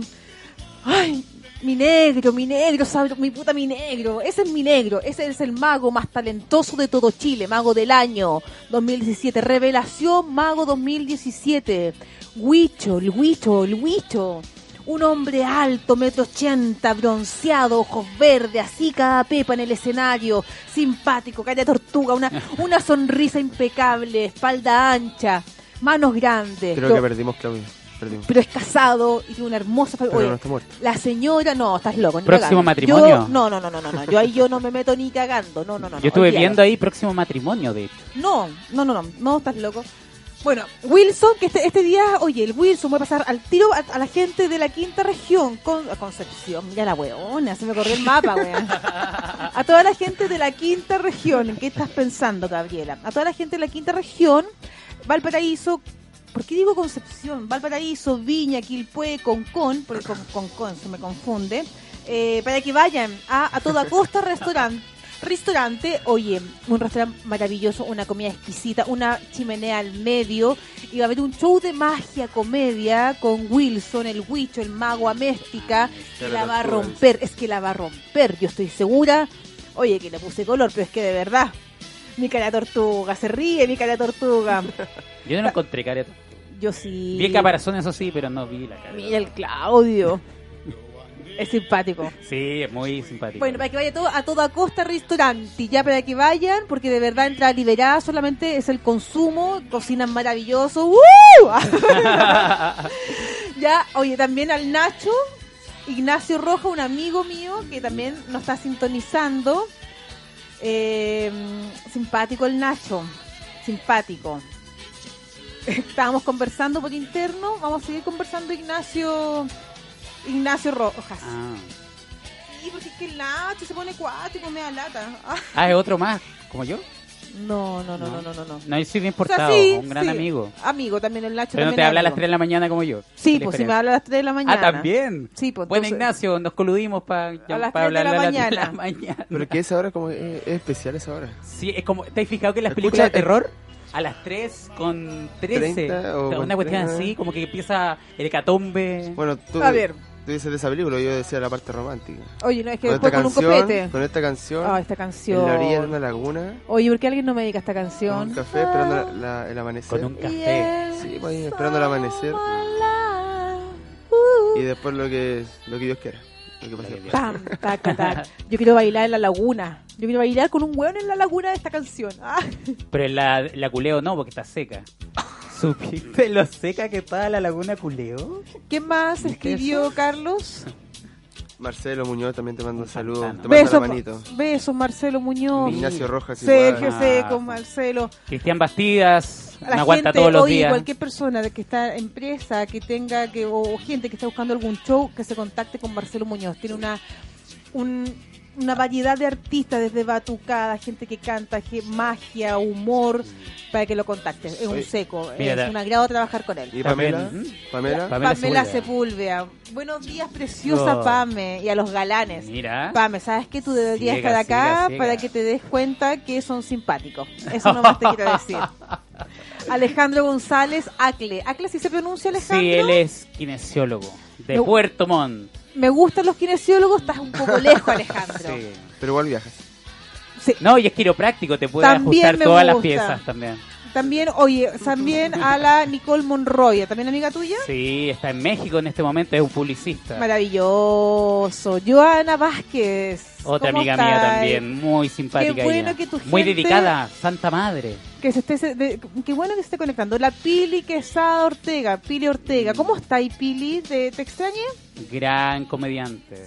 Ay, mi negro, mi negro, mi puta mi negro. Ese es mi negro. Ese es el mago más talentoso de todo Chile. Mago del año 2017. Revelación Mago 2017. Huicho, el Huicho, el Huicho. Un hombre alto, metro ochenta, bronceado, ojos verdes, así cada pepa en el escenario, simpático, cara de tortuga, una, una sonrisa impecable, espalda ancha, manos grandes. Creo Lo- que perdimos, Claudio. Perdimos. pero es casado y tiene una hermosa Pero familia. no está muerto. La señora, no, estás loco. ni ¿Próximo matrimonio? Yo- no, no, no, no, no, no. Yo ahí yo no me meto ni cagando. No, no, no. no, Yo estuve olvídalo. viendo ahí próximo matrimonio, de hecho. No, no, no, no, no, estás loco. Bueno, Wilson, que este, este día, oye, el Wilson voy a pasar al tiro a, a la gente de la quinta región, con, a Concepción, mira la weona, se me corrió el mapa, weón. A toda la gente de la quinta región, ¿qué estás pensando, Gabriela? A toda la gente de la quinta región, Valparaíso, ¿por qué digo Concepción? Valparaíso, Viña, Quilpué, Concón, porque con Concón se me confunde, eh, para que vayan a, a toda costa restaurante. Restaurante, oye, un restaurante maravilloso, una comida exquisita, una chimenea al medio, y va a haber un show de magia, comedia, con Wilson, el Huicho, el mago Améstica, que la va a romper, es que la va a romper, yo estoy segura. Oye, que le puse color, pero es que de verdad, mi cara tortuga, se ríe mi cara tortuga. Yo no encontré cara. Yo sí. Vi el caparazón, eso sí, pero no vi la cara. Mira el Claudio. Es simpático. Sí, es muy simpático. Bueno, para que vaya todo, a toda costa restaurante, ya para que vayan, porque de verdad entra liberada, solamente es el consumo, cocinan maravilloso. ¡Woo! ya, oye, también al Nacho, Ignacio Roja, un amigo mío que también nos está sintonizando. Eh, simpático el Nacho, simpático. Estábamos conversando por interno, vamos a seguir conversando Ignacio Ignacio Rojas. Ah. Sí, porque es que el Nacho se pone cuático, me da lata. Ah, Ah, es otro más, como yo. No, no, no, no, no, no. no. No, yo soy bien O sea, portado, sí, un gran sí. amigo. Amigo también el Nacho. Pero no te habla a las amigo. 3 de la mañana como yo. Sí, ¿Qué pues si me habla a las 3 de la mañana. Ah, también. Sí, pues Bueno, entonces- Ignacio, nos coludimos para A las 3 de hablar la a las 3 de la mañana. Pero que esa hora como es, es especial esa hora. Sí, es como, ¿te has fijado que en las Escucha, películas de eh, terror a las 3 con 13, 30 o una con cuestión 30. así, como que empieza el hecatombe? Bueno, tú, A ver. Tú dices de esa película, yo decía la parte romántica. Oye, no, es que con esta después con un copete. con esta canción, Ah, esta canción. en la orilla de una laguna, Oye, ¿por qué alguien no me dedica esta con canción? un café, esperando la- la- el amanecer. Con un café. Sí, pues ahí esperando el amanecer. Y después lo que, lo que Dios quiera. Pam, tac. Yo quiero bailar en la laguna. Yo quiero bailar con un hueón en la laguna de esta canción. Ah. Pero en la, la culeo no, porque está seca. ¿Supiste lo seca que estaba la laguna culeo? ¿Qué más escribió Carlos? Marcelo Muñoz también te mando un saludo. Te mando Besos, la manito. besos, Marcelo Muñoz. Ignacio Rojas Sergio igual. Seco, Ah. Marcelo. Cristian Bastidas, la me aguanta gente, todos los oye, días. cualquier persona de que está empresa, que tenga que o gente que está buscando algún show, que se contacte con Marcelo Muñoz. Tiene una un una variedad de artistas, desde batucada, gente que canta, que magia, humor, para que lo contactes. Es un seco, mira, es un agrado trabajar con él. ¿Y Pamela? También, ¿Pamela? Pamela Pamela Sepúlveda. Sepúlveda. Buenos días, preciosa Oh. Pame, y a los galanes. Mira. Pame, ¿sabes qué? Tú deberías Ciega, estar acá ciega, ciega. para que te des cuenta que son simpáticos. Eso nomás te quiero decir. Alejandro González, Acle. ¿Acle sí se pronuncia Alejandro? Sí, él es kinesiólogo de No. Puerto Montt. Me gustan los kinesiólogos, estás un poco lejos, Alejandro. Sí. Pero igual viajas. No, y es quiropráctico, te puede También ajustar todas las piezas también. También, oye, también a la Nicole Monroy, ¿también amiga tuya? Sí, está en México en este momento, es un publicista. Maravilloso. Joana Vázquez. Otra ¿cómo amiga mía también, muy simpática. Qué bueno ella. que tu Muy dedicada, Santa Madre. Que se esté, de- qué bueno que se esté conectando. La Pili Quesada Ortega, Pili Ortega. ¿Cómo está ahí, Pili? ¿Te, te extrañé? Gran comediante.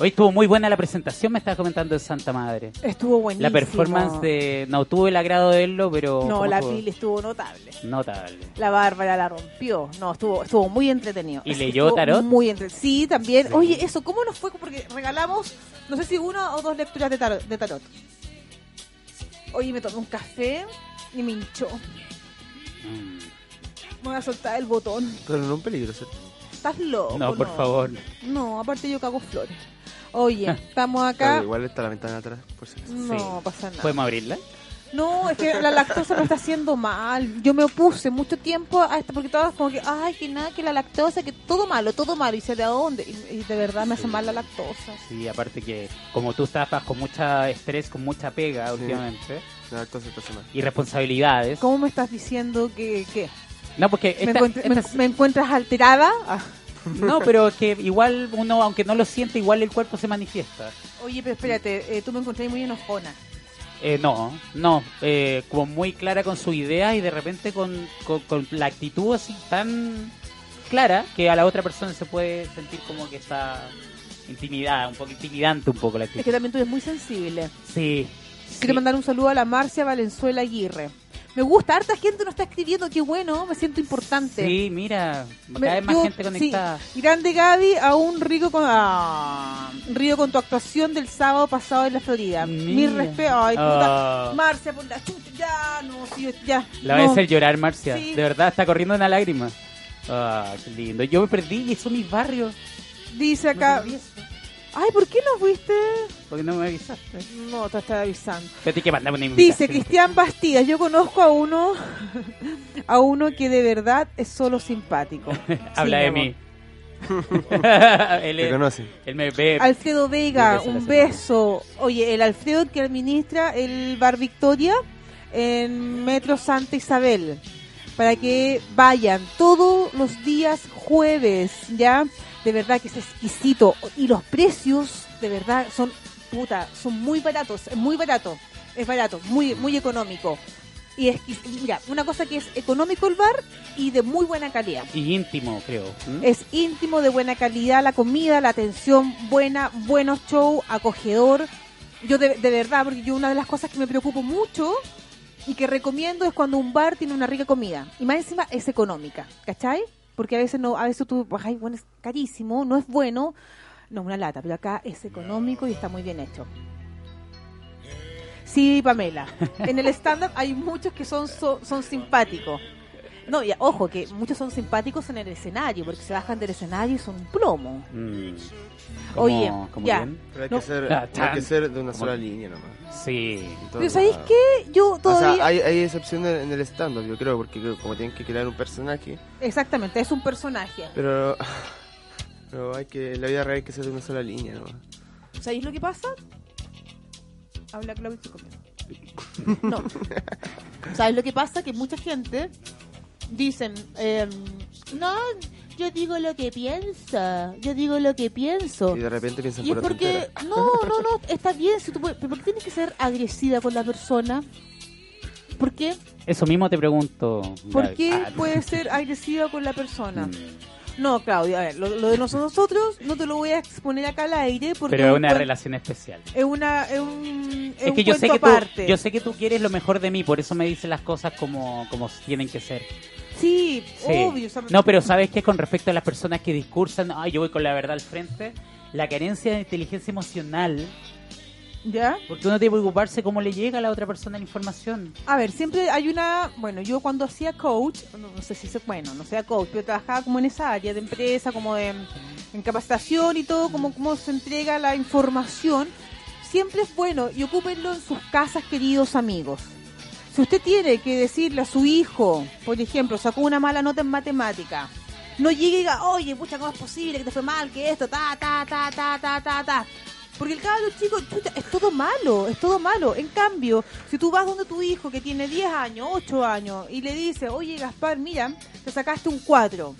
Hoy estuvo muy buena la presentación, me estaba comentando de Santa Madre. Estuvo buenísimo. La performance de... No tuve el agrado de verlo, pero... No, ¿cómo la estuvo? Pili estuvo notable. Notable. La Bárbara la rompió. No, estuvo, estuvo muy entretenido. ¿Y Es leyó tarot? Muy entre... Sí, también. Sí. Oye, eso, ¿cómo nos fue? Porque regalamos, no sé si una o dos lecturas de tarot. De tarot. Oye, me tomé un café y me hinchó. Mm. Me voy a soltar el botón. Pero no un peligro, ¿cierto? Estás loco. No, por favor. No, aparte yo cago flores. Oye, estamos acá. Pero igual está la ventana atrás, por si acaso. No pasa nada. ¿Podemos abrirla? No, es que la lactosa me está haciendo mal. Yo me opuse mucho tiempo a esto porque todas como que, ay, que nada, que la lactosa, que todo malo, todo malo. Y sé de dónde. Y, y de verdad me hace mal la lactosa. Sí, aparte que como tú estás con mucha estrés, con mucha pega últimamente, La lactosa te hace mal. y responsabilidades. ¿Cómo me estás diciendo que qué? No, porque ¿Me, esta- encuentre- me- estas- me encuentras alterada? Ah. No, pero es que igual uno, aunque no lo siente, igual el cuerpo se manifiesta. Oye, pero espérate, eh, tú me encontré muy enojona. Eh, no, no, eh, como muy clara con su idea y de repente con, con, con la actitud así tan clara que a la otra persona se puede sentir como que está intimidada, un poco intimidante un poco la Es actitud. que también tú eres muy sensible. Sí. Quiero mandar un saludo a la Marcia Valenzuela Aguirre. Me gusta, harta gente nos está escribiendo, qué bueno, me siento importante. Sí, mira, cada vez más yo- gente conectada. sí. Grande Gaby, aún rico con ah, río con tu actuación del sábado pasado en la Florida. Mi respeto. Ay, puta. Ah. Marcia, por la chucha, ya, no, sí, ya. La voy a no. hacer llorar, Marcia. Sí. De verdad, está corriendo una lágrima. Ah, qué lindo. Yo me perdí y son mis barrios. Dice acá. Ay, ¿por qué no fuiste? Porque no me avisaste. No, te estaba avisando. Pero que mandar una Dice. Cristian Bastidas, yo conozco a uno, a uno que de verdad es solo simpático. Habla Sí, de mí. él, Te conoce. él me ve. Alfredo Vega, un beso. Oye, el Alfredo que administra el Bar Victoria en Metro Santa Isabel. Para que vayan todos los días jueves, ¿ya? De verdad que es exquisito. Y los precios, de verdad, son, puta, son muy baratos. Es muy barato. Es barato, muy, muy económico. Y es, mira, una cosa que es económico el bar y de muy buena calidad. Y íntimo, creo. ¿Mm? Es íntimo, de buena calidad, la comida, la atención buena, buenos show, acogedor. Yo de, de verdad, porque yo una de las cosas que me preocupo mucho y que recomiendo es cuando un bar tiene una rica comida. Y más encima es económica, ¿cachai? Porque a veces no, a veces tú, ay, bueno, es carísimo, no es bueno. No, una lata, pero acá es económico y está muy bien hecho. Sí, Pamela. En el stand-up hay muchos que son, so- son simpáticos. No, y ojo, que muchos son simpáticos en el escenario, porque se bajan del escenario y son un plomo. Mm. ¿Cómo- Oye, cómo ya. quién? Pero hay No. que ser, Ah, hay que tan. ser de una sola Como- línea nomás. Sí. Pero ¿sabéis qué? Yo O todavía... sea, hay, hay excepciones en el stand-up, yo creo, porque como tienen que crear un personaje, Exactamente, es un personaje. pero, pero hay que, la vida real hay que ser de una sola línea nomás. ¿Sabéis lo que pasa? Habla Claudio comiendo. No. ¿Sabes lo que pasa? Que mucha gente dicen, em, no, yo digo lo que pienso, yo digo lo que pienso. Y de repente piensan Y es porque, tontera. no, no, no, está bien, si tú puedes- pero ¿por qué tienes que ser agresiva con la persona? ¿Por qué? Eso mismo te pregunto. ¿Por Gaby. qué Ah, puedes ser agresiva con la persona? mm. No, Claudia, a ver, lo, lo de nosotros no te lo voy a exponer acá al aire porque Pero es un una relación especial. es una es un, es Es un que yo sé que, tú, aparte. yo sé que tú quieres lo mejor de mí, por eso me dices las cosas como, como tienen que ser. Sí, Sí. obvio. o sea, No, pero sabes que con respecto a las personas que discursan, ay, yo voy con la verdad al frente, la carencia de inteligencia emocional. ¿Ya? Porque uno tiene que preocuparse cómo le llega a la otra persona la información. A ver, siempre hay una, bueno, yo cuando hacía coach, no, no sé si se, bueno, no sea coach, pero trabajaba como en esa área de empresa, como de en capacitación y todo, como cómo se entrega la información. Siempre es bueno y ocúpenlo en sus casas, queridos amigos. Si usted tiene que decirle a su hijo, por ejemplo, sacó una mala nota en matemática, no llegue y diga, oye, pucha, ¿cómo es posible que te fue mal, que esto, ta, ta, ta, ta, ta, ta, ta? Porque el cabro chico, chuta, es todo malo, es todo malo. En cambio, si tú vas donde tu hijo que tiene 10 años, 8 años, y le dices, oye, Gaspar, mira, te sacaste un 4,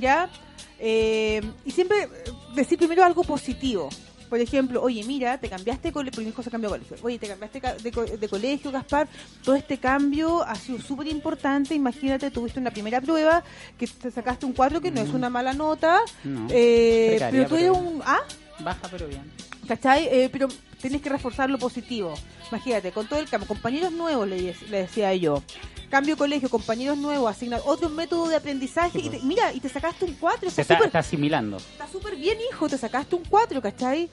¿ya? Eh, y siempre decir primero algo positivo. Por ejemplo, oye, mira, te cambiaste de colegio, mi hijo se cambió de colegio. Oye, te cambiaste ca- de, co- de colegio, Gaspar. Todo este cambio ha sido súper importante. Imagínate, tuviste una primera prueba que te sacaste un 4, que no es una mala nota. No. eh, Precaria, pero tú eres un... ¿Ah? Baja, pero bien. ¿Cachai? Eh, pero tenés que reforzar lo positivo. Imagínate, con todo el cambio, compañeros nuevos, le, de- le decía yo. Cambio colegio, compañeros nuevos, asignar otro método de aprendizaje. y te- mira, y te sacaste un 4, Se está está, súper está asimilando. está súper bien, hijo, te sacaste un 4, ¿cachai?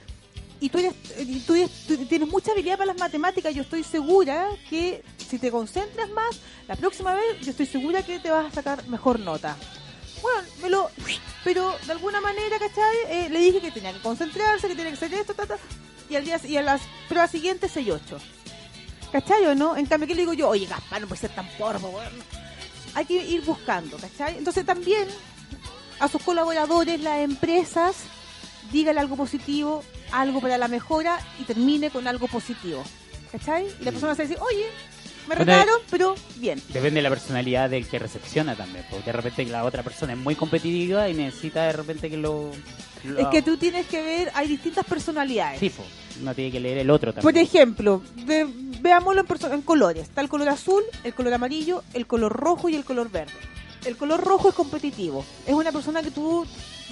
Y tú, eres, y tú, eres- tú tienes mucha habilidad para las matemáticas. Yo estoy segura que si te concentras más, la próxima vez yo estoy segura que te vas a sacar mejor nota. Bueno, me lo... Pero de alguna manera, ¿cachai? Eh, le dije que tenía que concentrarse, que tenía que hacer esto, ta, ta, y, al día, y a las pruebas siguientes 6-8. ¿Cachai o no? En cambio, ¿qué le digo yo? Oye, Gaspar, no puede ser tan porvo, weón. Hay que ir buscando, ¿cachai? Entonces también a sus colaboradores, las empresas, dígale algo positivo, algo para la mejora y termine con algo positivo. ¿Cachai? Y la persona se dice, oye, me Bueno, retaron, pero bien. Depende de la personalidad del que recepciona también. Porque de repente la otra persona es muy competitiva y necesita de repente que lo. lo- Es que tú tienes que ver, hay distintas personalidades. Sí, uno tiene que leer el otro Por también. ejemplo, ve- veámoslo en, en colores. Está el color azul, el color amarillo, el color rojo y el color verde. El color rojo es competitivo. Es una persona que tú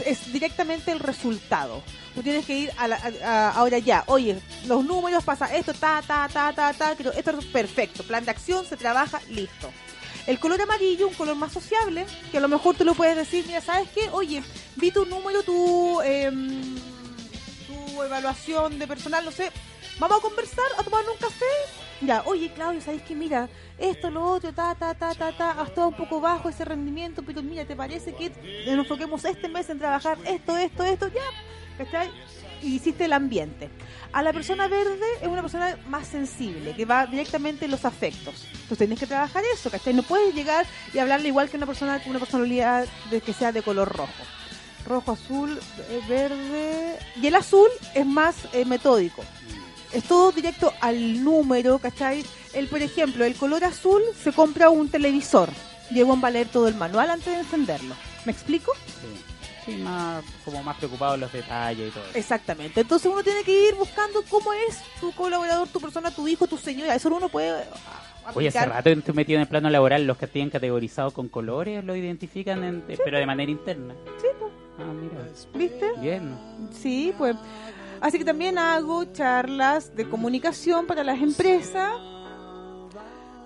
es directamente el resultado. Tú tienes que ir a, la- a- ahora ya. Oye, los números pasa esto, ta, ta, ta, ta, ta. Creo, esto es perfecto. Plan de acción, se trabaja, listo. El color amarillo, un color más sociable, que a lo mejor tú lo puedes decir, mira, ¿sabes qué? Oye, vi tu número, tu, em, tu evaluación de personal, no sé, vamos a conversar, a tomar un café. Ya, oye, Claudio, ¿sabes qué? Mira, esto, lo otro, ta, ta, ta, ta, ta, ha estado un poco bajo ese rendimiento, pero mira, ¿te parece que nos enfoquemos este mes en trabajar esto, esto, esto? Ya, ¿cachai? Y hiciste el ambiente. A la persona verde es una persona más sensible, que va directamente en los afectos. Entonces tienes que trabajar eso, ¿cachai? No puedes llegar y hablarle igual que una persona con una personalidad de que sea de color rojo. Rojo, azul, eh, verde. Y el azul es más eh, metódico. Es todo directo al número, ¿cachai? El, por ejemplo, el color azul se compra un televisor. Llegó a leer todo el manual antes de encenderlo. ¿Me explico? Sí. Sí, más, como más preocupado en los detalles y todo. eso. Exactamente. Entonces uno tiene que ir buscando cómo es tu colaborador, tu persona, tu hijo, tu señora. Eso uno puede ah, Oye, hace aplicar. rato estoy metido en el plano laboral, los que tienen categorizados con colores lo identifican, en- pero de manera interna. Sí, pues. Ah, mira. ¿Viste? Bien. Sí, pues. Así que también hago charlas de comunicación para las empresas.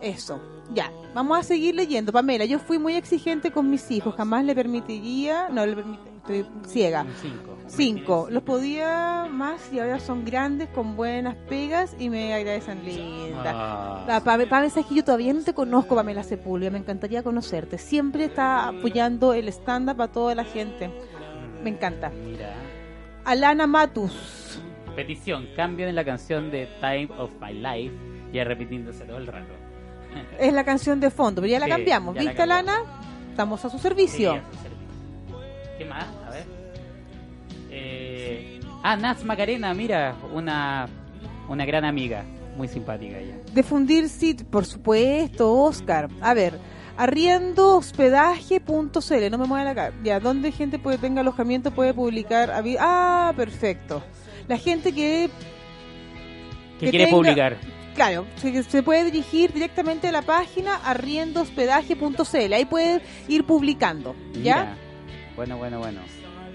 Eso. Ya, vamos a seguir leyendo. Pamela, yo fui muy exigente con mis hijos. Jamás le permitiría. No, le permit- estoy ciega. Cinco. Cinco. Los podía más y ahora son grandes con buenas pegas y me agradecen linda. Ah. La Pame, Pame, sabes que yo todavía no te conozco, Pamela Sepúlveda. Me encantaría conocerte. Siempre está apoyando el stand-up a toda la gente. Me encanta. Mira. Alana Matus. Petición, cambio en la canción de Time of My Life, ya repitiéndose todo el rato. Es la canción de fondo, pero ya la Sí, cambiamos. ya la ¿Viste, Alana? Estamos a su servicio. Sí, a su servicio. ¿Qué más? A ver. Eh, ah, Naz Macarena, mira, una, una gran amiga, muy simpática ella. De fundir sit, por supuesto, Oscar. A ver, arriendo hospedaje.cl, no me muevan acá. Ya, donde gente puede tenga alojamiento puede publicar. Ah, perfecto. La gente que ¿Qué Que quiere tenga- publicar? Claro, se, se puede dirigir directamente a la página arriendohospedaje.cl. Ahí puede ir publicando, ¿ya? Mira. Bueno, bueno, bueno.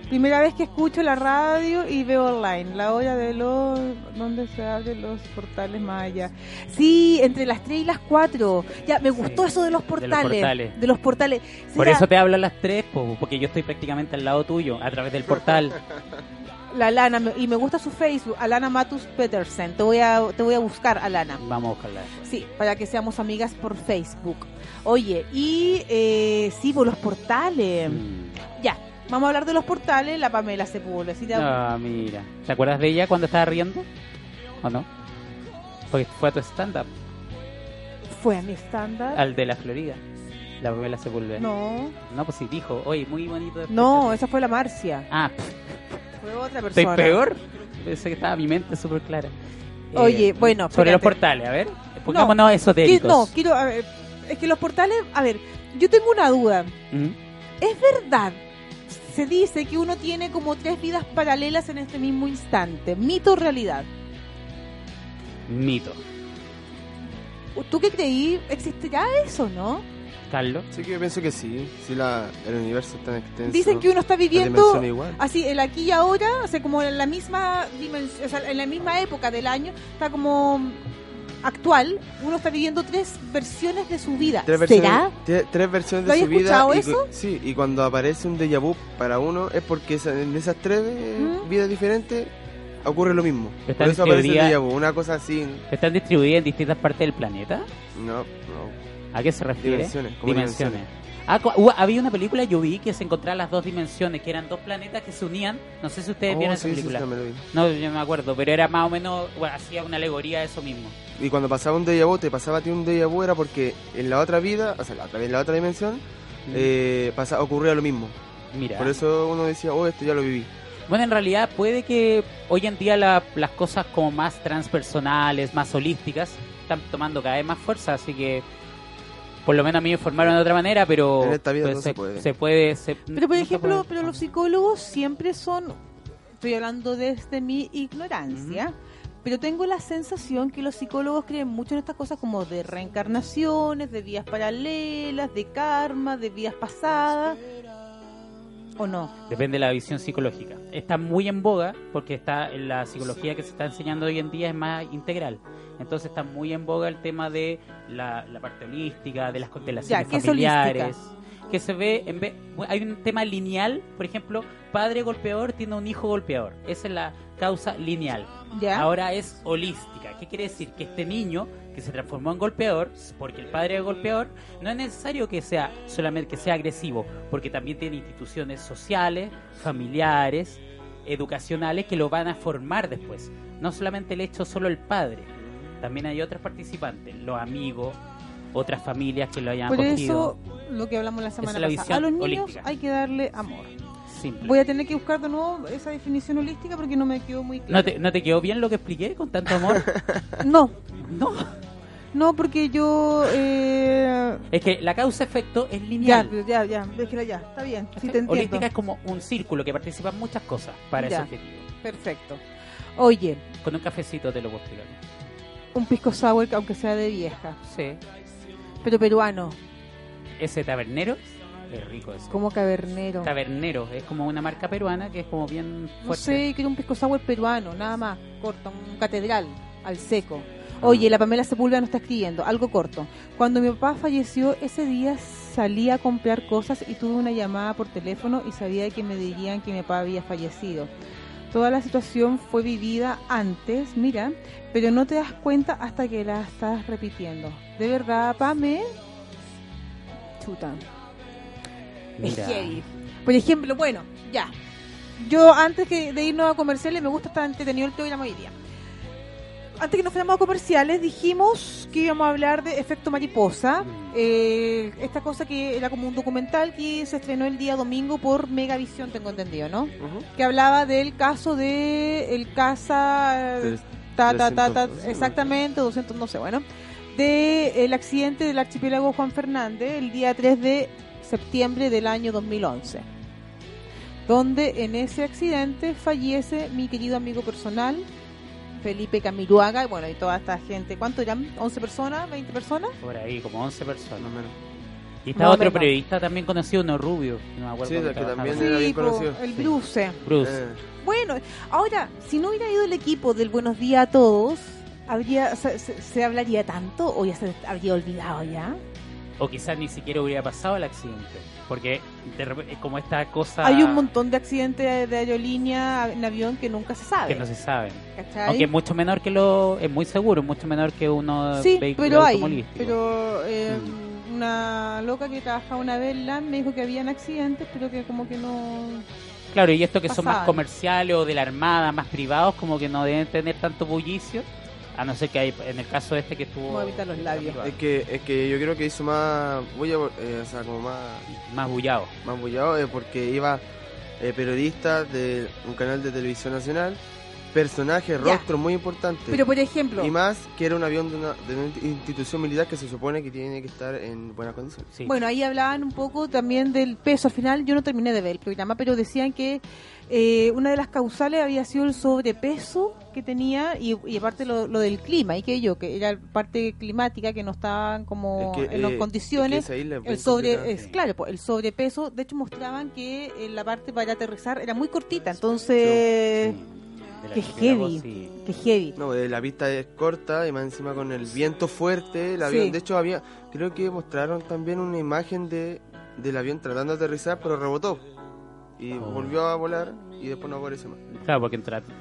Primera vez que escucho la radio y veo online, la hora de los... ¿Dónde se abren los portales más allá? Sí, entre las 3 y las 4. Ya, me gustó eso de los portales. portales. De los portales. Por eso te hablo a las tres, po, porque yo estoy prácticamente al lado tuyo, a través del portal. La Alana, me- y me gusta su Facebook, Alana Matus Petersen. Te voy a, te voy a buscar, Alana. Vamos a buscarla. después. Sí, para que seamos amigas por Facebook. Oye, y eh, sí, por los portales. Mm. Ya, vamos a hablar de los portales. La Pamela. ¿sí te- Ah, mira. ¿Te acuerdas de ella cuando estaba riendo? ¿O no? Porque fue a tu stand-up, Fue a mi estándar. al de la Florida. La Pamela Sepúlveda. No, No, pues sí, dijo, oye, muy bonito. de no, esa fue la Marcia. Ah, pff, Fue otra ¿estoy persona. peor? Pensé que estaba mi mente súper clara. Eh, Oye, bueno, Sobre los portales, a ver. Pongámonos Qui- esotéricos. No, quiero. a ver, es que los portales. A ver, yo tengo una duda. ¿Es verdad? Se dice que uno tiene como tres vidas paralelas en este mismo instante. ¿Mito o realidad? Mito. ¿Tú qué creí? ¿Existirá eso, no? Carlos. Sí que yo pienso que sí. Si la, el universo es tan extenso. Dicen que uno está viviendo así el aquí y ahora, o sea, como en la misma dimensión, o sea, en la misma época del año, está como actual, uno está viviendo tres versiones de su vida. Tres ¿Será? versiones, tre- tres versiones ¿Lo de has su vida. escuchado y, eso? cu- sí, y cuando aparece un déjà vu para uno es porque esa- en esas tres vidas diferentes ocurre lo mismo. Está Por eso aparece el déjà vu, una cosa así. ¿Están distribuidas en distintas partes del planeta? No, no. ¿A qué se refiere? Dimensiones, como Dimensiones. Ah, hubo- había una película, yo vi, que se encontraban las dos dimensiones, que eran dos planetas que se unían. No sé si ustedes Oh, vieron sí, esa película. sí, no, yo me acuerdo, pero era más o menos, bueno, hacía una alegoría de eso mismo. Y cuando pasaba un déjà vu, te pasaba a ti un déjà vu era porque en la otra vida, o sea, la otra, en la otra dimensión, eh, pasa, ocurría lo mismo. Mira. Por eso uno decía, oh, esto ya lo viví. Bueno, en realidad puede que hoy en día la- las cosas como más transpersonales, más holísticas, están tomando cada vez más fuerza, así que por lo menos a mí me informaron de otra manera, pero En esta vida pues, no se puede. Se puede se- Pero por no ejemplo, puede. pero los psicólogos siempre son, estoy hablando desde mi ignorancia, pero tengo la sensación que los psicólogos creen mucho en estas cosas como de reencarnaciones, de vidas paralelas, de karma, de vidas pasadas, ¿o no? Depende de la visión psicológica. Está muy en boga porque está en la psicología que se está enseñando hoy en día es más integral. Entonces está muy en boga el tema de la, la parte holística, de las constelaciones Ya, ¿qué es familiares. Que se ve, en vez, hay un tema lineal, por ejemplo, padre golpeador tiene un hijo golpeador. Esa es la causa lineal. Ya. Ahora es holística. ¿Qué quiere decir? Que este niño que se transformó en golpeador, porque el padre es golpeador, no es necesario que sea solamente que sea agresivo, porque también tiene instituciones sociales, familiares, educacionales que lo van a formar después. No solamente el hecho solo el padre, también hay otros participantes, los amigos, otras familias que lo hayan Por acogido. eso, lo que hablamos la semana es la pasada, a los niños holística. hay que darle amor. Simple. Voy a tener que buscar de nuevo esa definición holística porque no me quedó muy ¿No claro. te, ¿No te quedó bien lo que expliqué con tanto amor? No, no. no, porque yo... Eh... Es que la causa-efecto es Ya, lineal. ya, ya, déjela ya, está bien, sí te. Holística es como un círculo que participan muchas cosas para Ya. ese objetivo. Perfecto. Oye, Con un cafecito te lo puedo explicar. un pisco sour, aunque sea de vieja, Sí. pero peruano, Ese tabernero es rico eso. como cavernero. Tabernero es como una marca peruana que es como bien No fuerte. sé, quiero un pisco sour peruano, nada más, corto, un catedral, al seco. Ah. Oye, la Pamela Sepúlveda nos está escribiendo, algo corto. Cuando mi papá falleció, ese día salí a comprar cosas y tuve una llamada por teléfono y sabía que me dirían que mi papá había fallecido. Toda la situación fue vivida antes, mira, pero no te das cuenta hasta que la estás repitiendo. De verdad, Pame, chuta. Es Mira. heavy. Por ejemplo, bueno, ya. Yo antes que de irnos a comerciales me gusta estar entretenido el programa hoy día. Antes que nos fuéramos a comerciales dijimos que íbamos a hablar de efecto mariposa. Eh, esta cosa que era como un documental que se estrenó el día domingo por Megavisión, tengo entendido, ¿no? Que hablaba del caso de el casa Tres- ta, ta, ta, ta, 300, exactamente, 200, no sé, bueno, de el accidente del archipiélago Juan Fernández el día 3 de septiembre del año 2011, donde en ese accidente fallece mi querido amigo personal, Felipe Camiruaga, y bueno, y toda esta gente, ¿cuánto eran? ¿11 personas? ¿20 personas? Por ahí, como 11 personas. Y está otro menos. periodista también conocido, no rubio. No me acuerdo Sí, cómo que también Sí, era bien po, conocido. el Sí. Bruce. Bruce. Eh, Bueno, ahora, si no hubiera ido el equipo del Buenos Días a Todos, habría se, se- se hablaría tanto o ya se habría olvidado ya. O quizás ni siquiera hubiera pasado el accidente. Porque de como esta cosa Hay un montón de accidentes de aerolínea en avión que nunca se sabe. que no se sabe. ¿cachai? Aunque es mucho menor que lo... Es muy seguro, es mucho menor que uno Sí, vehículo pero hay. Pero eh, Mm. una loca que trabajaba una vez en LAN me dijo que habían accidentes, pero que como que no... Claro, y estos que son más comerciales o de la armada, más privados, como que no deben tener tanto bullicio. A no ser que hay, en el caso este que estuvo... Vamos a evitar los labios. Es que, es que yo creo que hizo más bulla, eh, o sea, como más, Más bullado. más bullado, eh, porque iba eh, periodista de un canal de televisión nacional, personaje, Ya. rostro muy importante. Pero por ejemplo, Y más que era un avión de una, de una institución militar que se supone que tiene que estar en buenas condiciones. Sí. Bueno, ahí hablaban un poco también del peso. Al final yo no terminé de ver el programa, pero decían que eh, una de las causales había sido el sobrepeso que tenía y, y aparte lo, lo del clima y que yo, que era parte climática, que no estaban como Es que, en las eh, condiciones. es que esa isla es el sobre es claro pues, el sobrepeso de hecho mostraban que eh, la parte para aterrizar era muy cortita entonces la qué heavy sí. qué heavy No, la pista es corta y más encima con el viento fuerte, el avión, Sí. de hecho había, creo que mostraron también una imagen de del avión tratando de aterrizar, pero rebotó y Oh. volvió a volar y después no apareció más. Claro, porque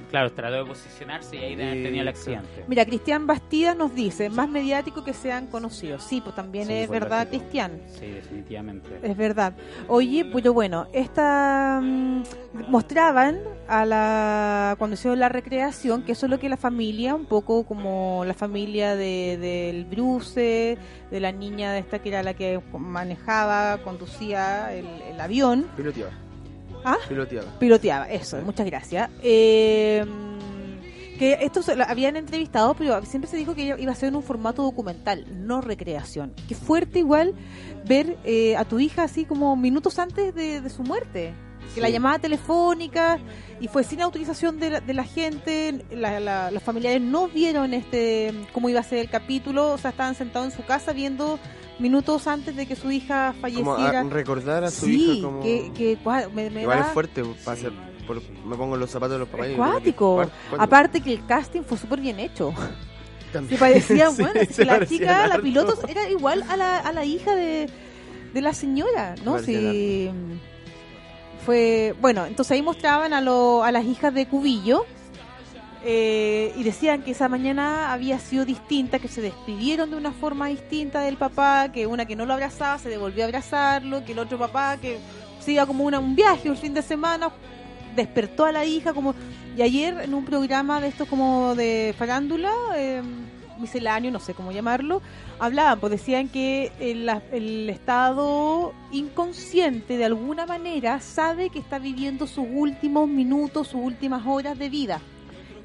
claro, trató de posicionarse y ahí Y- tenido el accidente. Mira, Cristian Bastida nos dice, más mediático que sean conocidos. Sí, pues también Sí, es pues, verdad. Cristian. Sí, definitivamente. Es verdad. Oye, pero bueno, esta mm, mostraban a la cuando hicieron la recreación que eso es lo que la familia, un poco como la familia de, del Bruce, de la niña de esta que era la que manejaba, conducía el, el avión, Piloteaba. ¿Ah? Piloteaba. piloteaba, eso, muchas gracias. Eh, que estos habían entrevistado, pero siempre se dijo que iba a ser en un formato documental, no recreación. Qué fuerte igual ver eh, a tu hija así como minutos antes de, de su muerte. Que la llamada telefónica y fue sin autorización de la, de la gente, la- la- los familiares no vieron este cómo iba a ser el capítulo, o sea, estaban sentados en su casa viendo minutos antes de que su hija Como a- falleciera. recordar a su sí, hija como... que, que guau, me, me Igual da- es fuerte, para hacer, por- me pongo los zapatos de los papás. y es creo que cuático. es cuático. Aparte que el casting fue súper bien hecho. También. Se parecía, Sí, bueno, se la chica, la piloto era igual a la, a la hija de, de la señora, ¿no? Sí. Fue, bueno, entonces ahí mostraban a, lo, a las hijas de Cubillo eh, y decían que esa mañana había sido distinta, que se despidieron de una forma distinta del papá, que una que no lo abrazaba se devolvió a abrazarlo, que el otro papá que se iba como una, un viaje un fin de semana, despertó a la hija como... Y ayer en un programa de estos como de farándula, eh, misceláneo, no sé cómo llamarlo, hablaban, pues decían que el, el estado inconsciente de alguna manera sabe que está viviendo sus últimos minutos, sus últimas horas de vida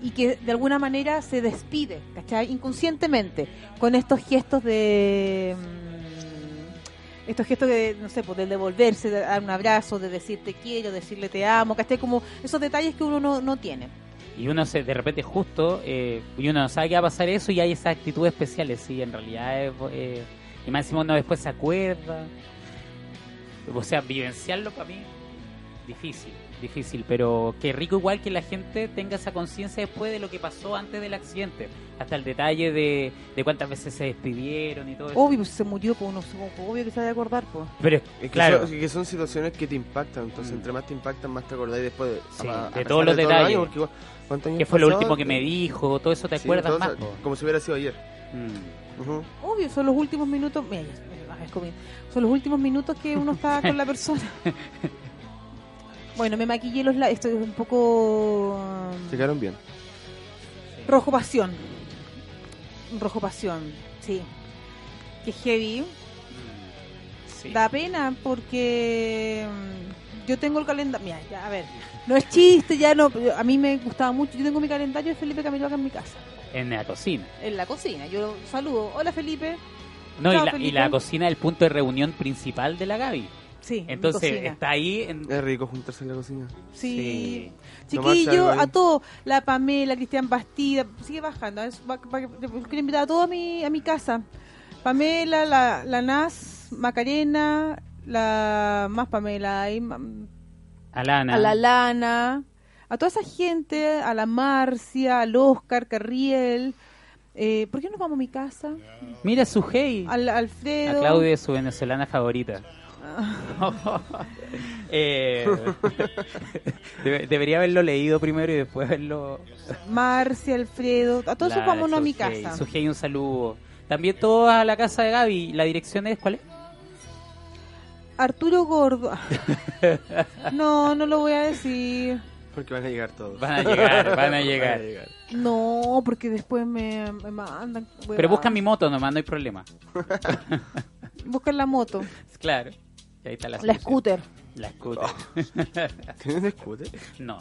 y que de alguna manera se despide, ¿cachai? Inconscientemente, con estos gestos de... mm, Estos gestos de, no sé, pues de devolverse, de dar un abrazo, de decir te quiero, decirle te amo, ¿cachai? Como esos detalles que uno no, no tiene. Y uno se, de repente justo, eh, y uno no sabe que va a pasar eso y hay esas actitudes especiales, sí, en realidad eh, y más encima uno después se acuerda. O sea, vivenciarlo para mí, difícil, difícil, pero qué rico igual que la gente tenga esa conciencia después de lo que pasó antes del accidente, hasta el detalle de, de cuántas veces se despidieron y todo eso. Obvio, pues, se murió, pues uno obvio que se va a acordar, pues. Pero, Es que, claro, son, que son situaciones que te impactan, entonces entre más te impactan, más te acordáis después de, Sí, a- a de todos los detalles. porque ¿cuántos años ¿qué fue lo último que me dijo? Todo eso te Sí, acuerdas todo más. como si hubiera sido ayer. Mm. Obvio, son los últimos minutos. Mira. Son los últimos minutos que uno está con la persona. Bueno, me maquillé los labios. Estoy un poco. um, Se quedaron bien. Rojo pasión. Rojo pasión, sí. Que heavy. Sí. Da pena porque mm, yo tengo el calendario. Mira, ya, a ver. No es chiste, ya no. A mí me gustaba mucho. Yo tengo mi calendario de Felipe Camiloaga en mi casa. En la cocina. En la cocina. Yo saludo. Hola, Felipe. No, Chao, y, la, y la cocina es el punto de reunión principal de la Gaby. Sí, Entonces está ahí. En, Es rico juntarse en la cocina. Sí. Chiquillo, a todos, la Pamela, Cristian Bastida, sigue bajando. es- va- va- Quiero invitar a todos a mi, a mi casa. Pamela, la, la Nas, Macarena, la más Pamela, y, Alana. a la Lana, a toda esa gente, a la Marcia, al Oscar, Carriel. Eh, ¿Por qué no vamos a mi casa? Mira su hey. Al A Alfredo. Claudia, su venezolana favorita. Eh, debe- debería haberlo leído primero y después verlo. Marcia, Alfredo, a todos vámonos a mi casa. Su hey, un saludo. También todos a la casa de Gaby. ¿La dirección es cuál es? Arturo Gordo. No, no lo voy a decir. Porque van a llegar todos. Van a llegar, van a llegar. No, porque después me, me mandan. Pero buscan mi moto nomás, no hay problema. Buscan la moto. Claro. Y ahí está la, scooter. La scooter. ¿Tienes scooter? No.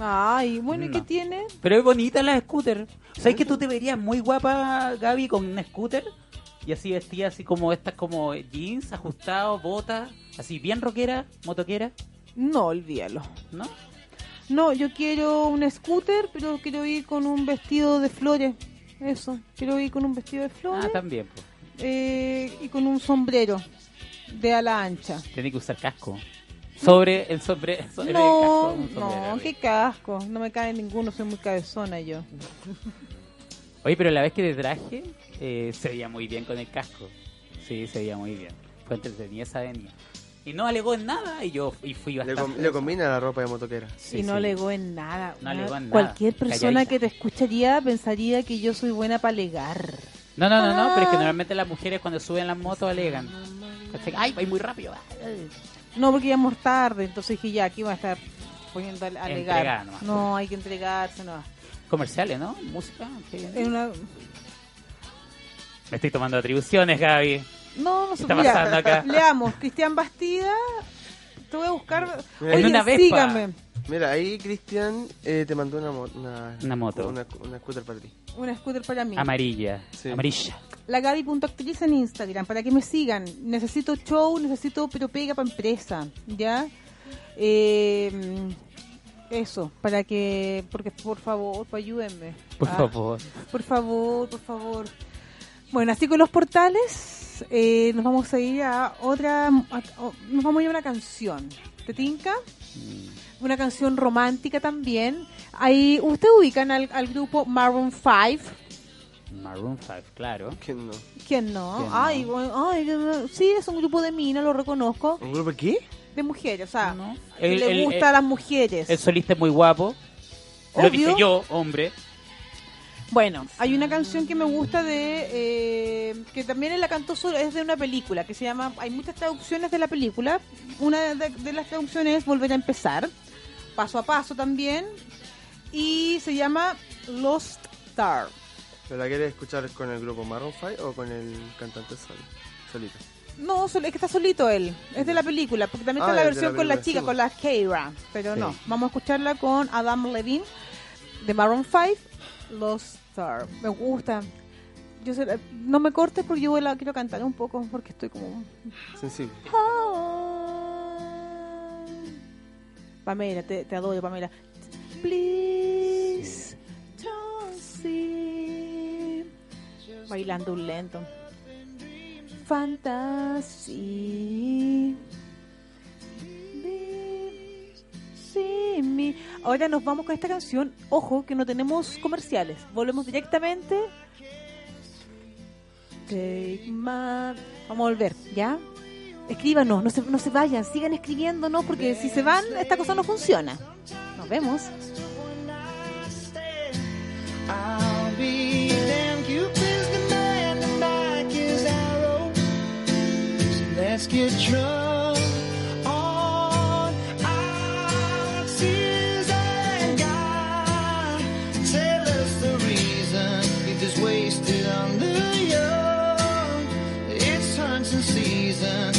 Ay, bueno, ¿y qué No. tiene? Pero es bonita la scooter. ¿Sabes que tú te verías muy guapa, Gaby, con una scooter? Y así vestida, así como estas, como jeans ajustados, botas, así bien rockera, motoquera, No, olvídalo. ¿no? No, yo quiero un scooter, pero quiero ir con un vestido de flores. Eso, quiero ir con un vestido de flores Ah, también, pues. eh, y con un sombrero de ala ancha. Tiene que usar casco. Sobre el. Sobre el No, casco, un sombrero, no, qué casco. No me cae ninguno, soy muy cabezona yo. Oye, pero la vez que te traje, eh, se veía muy bien con el casco. Sí, se veía muy bien. Fue entretenida esa avenida. Y no alegó en nada y yo y fui Le, bastante. com- le combina la ropa de motoquera. Sí, y no sí. alegó en nada. No Una- alegó en nada. Cualquier persona Calladita. que te escucharía pensaría que yo soy buena para alegar. No, no, no, no, pero es que Ah. normalmente las mujeres cuando suben las motos alegan. ¿Cachai? Ay, va muy rápido. No, porque íbamos tarde, entonces dije ya, aquí va a estar poniendo a alegar. Nomás. No, hay que entregarse, no. Comerciales, ¿no? Música. una... Me estoy tomando atribuciones, Gaby. No, no ¿Qué sé. está mira, pasando acá? Leamos, Cristian Bastida. Te voy a buscar. Oye, una Vespa. Mira, ahí Cristian eh, te mandó una, mo- una, Una moto. Una, una scooter para ti. Una scooter para mí. Amarilla. Sí. Amarilla. La Gaby.actriz en Instagram, para que me sigan. Necesito show, necesito pero pega para empresa, ¿ya? Eh, eso, para que, porque por favor, pues ayúdenme. Por Ah, favor. Por favor, por favor. Bueno, así con los portales, eh, nos vamos a ir a otra, a- o- nos vamos a ir a una canción. ¿Te tinca? Mm. Una canción romántica también. Ahí, ¿Ustedes ubican al, al grupo Maroon 5? Maroon 5, claro. ¿Quién no? ¿Quién no? ¿Quién no? Ay, bueno, ay, sí, es un grupo de minas, lo reconozco. ¿Un grupo qué? De mujeres, o sea, No. que El- le el- gusta el- a las mujeres. El solista es muy guapo. Lo dije yo, hombre. Bueno, hay una canción que me gusta de eh, que también la cantó solo, es de una película que se llama, hay muchas traducciones de la película. Una de, de las traducciones es Volver a empezar, paso a paso también, y se llama Lost Star. ¿Pero la quieres escuchar con el grupo Maroon 5 o con el cantante sol, solito? No, es que está solito él, es de la película, porque también Ah, está la de la versión con la chica, sí, con la Keira, pero Sí. no, vamos a escucharla con Adam Levine de Maroon 5, Lost Star. Me gusta. Yo sé- no me cortes porque yo la quiero cantar un poco porque estoy como Sensible. Pamela, te, te adoro, Pamela. Please don't see. Bailando un lento. Fantasy. See me. Ahora nos vamos con esta canción. Ojo que no tenemos comerciales. Volvemos directamente. Take my... Vamos a volver, ¿ya? Escríbanos, no se, no se vayan, sigan escribiéndonos porque si se van, esta cosa no funciona. Nos vemos. Let's get on the reason. It's season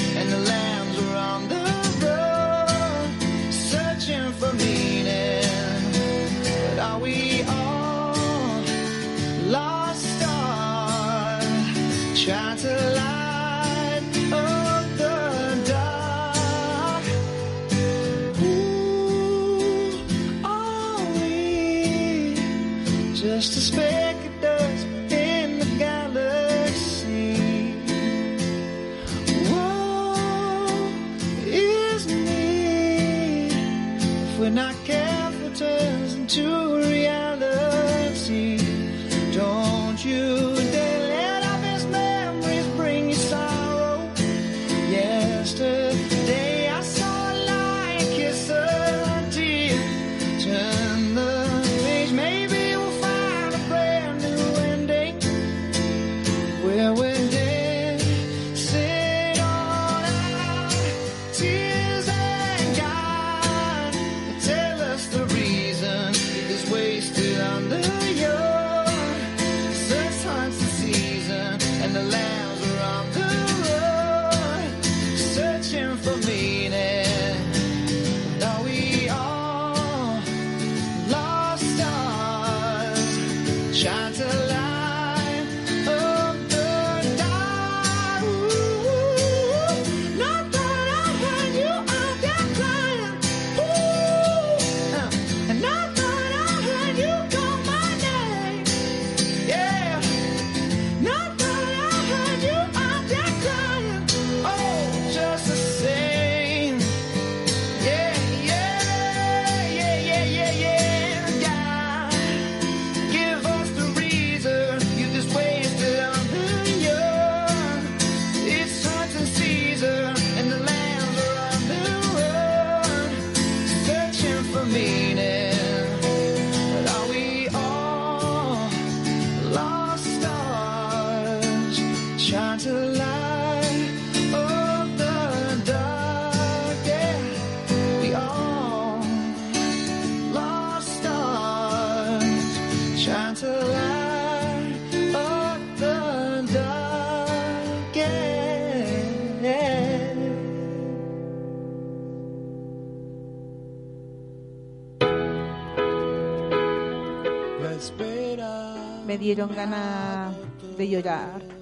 Me dieron ganas de llorar.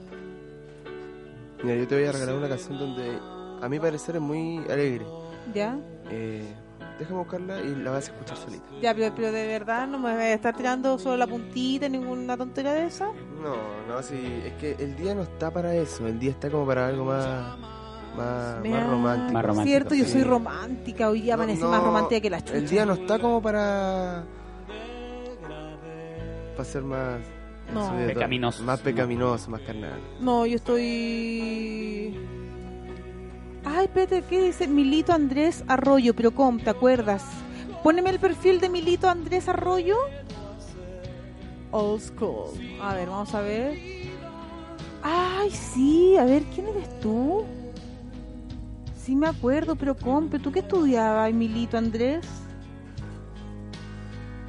Mira, yo te voy a regalar una canción donde a mi parecer es muy alegre. ¿Ya? Eh, déjame buscarla y la vas a escuchar solita. Ya, pero, pero de verdad no me voy a estar tirando solo la puntita, ninguna tontería de esa. No, no, sí, es que el día no está para eso, el día está como para algo más, más, más romántico. Más romántico, Cierto, yo soy romántica, hoy día No, amanecí no, más romántica que la chucha. El día no está como para. para ser más. No. subidotón, Pecaminoso. Más pecaminoso, más carnal. No, yo estoy... Ay, espérate, ¿qué dice? Milito Andrés Arroyo, pero ¿cómo? ¿Te acuerdas? Póneme el perfil de Milito Andrés Arroyo. Old School. A ver, vamos a ver. Ay, sí, a ver, ¿quién eres tú? Sí me acuerdo, pero ¿cómo? ¿Pero ¿Tú qué estudiabas, Milito Andrés?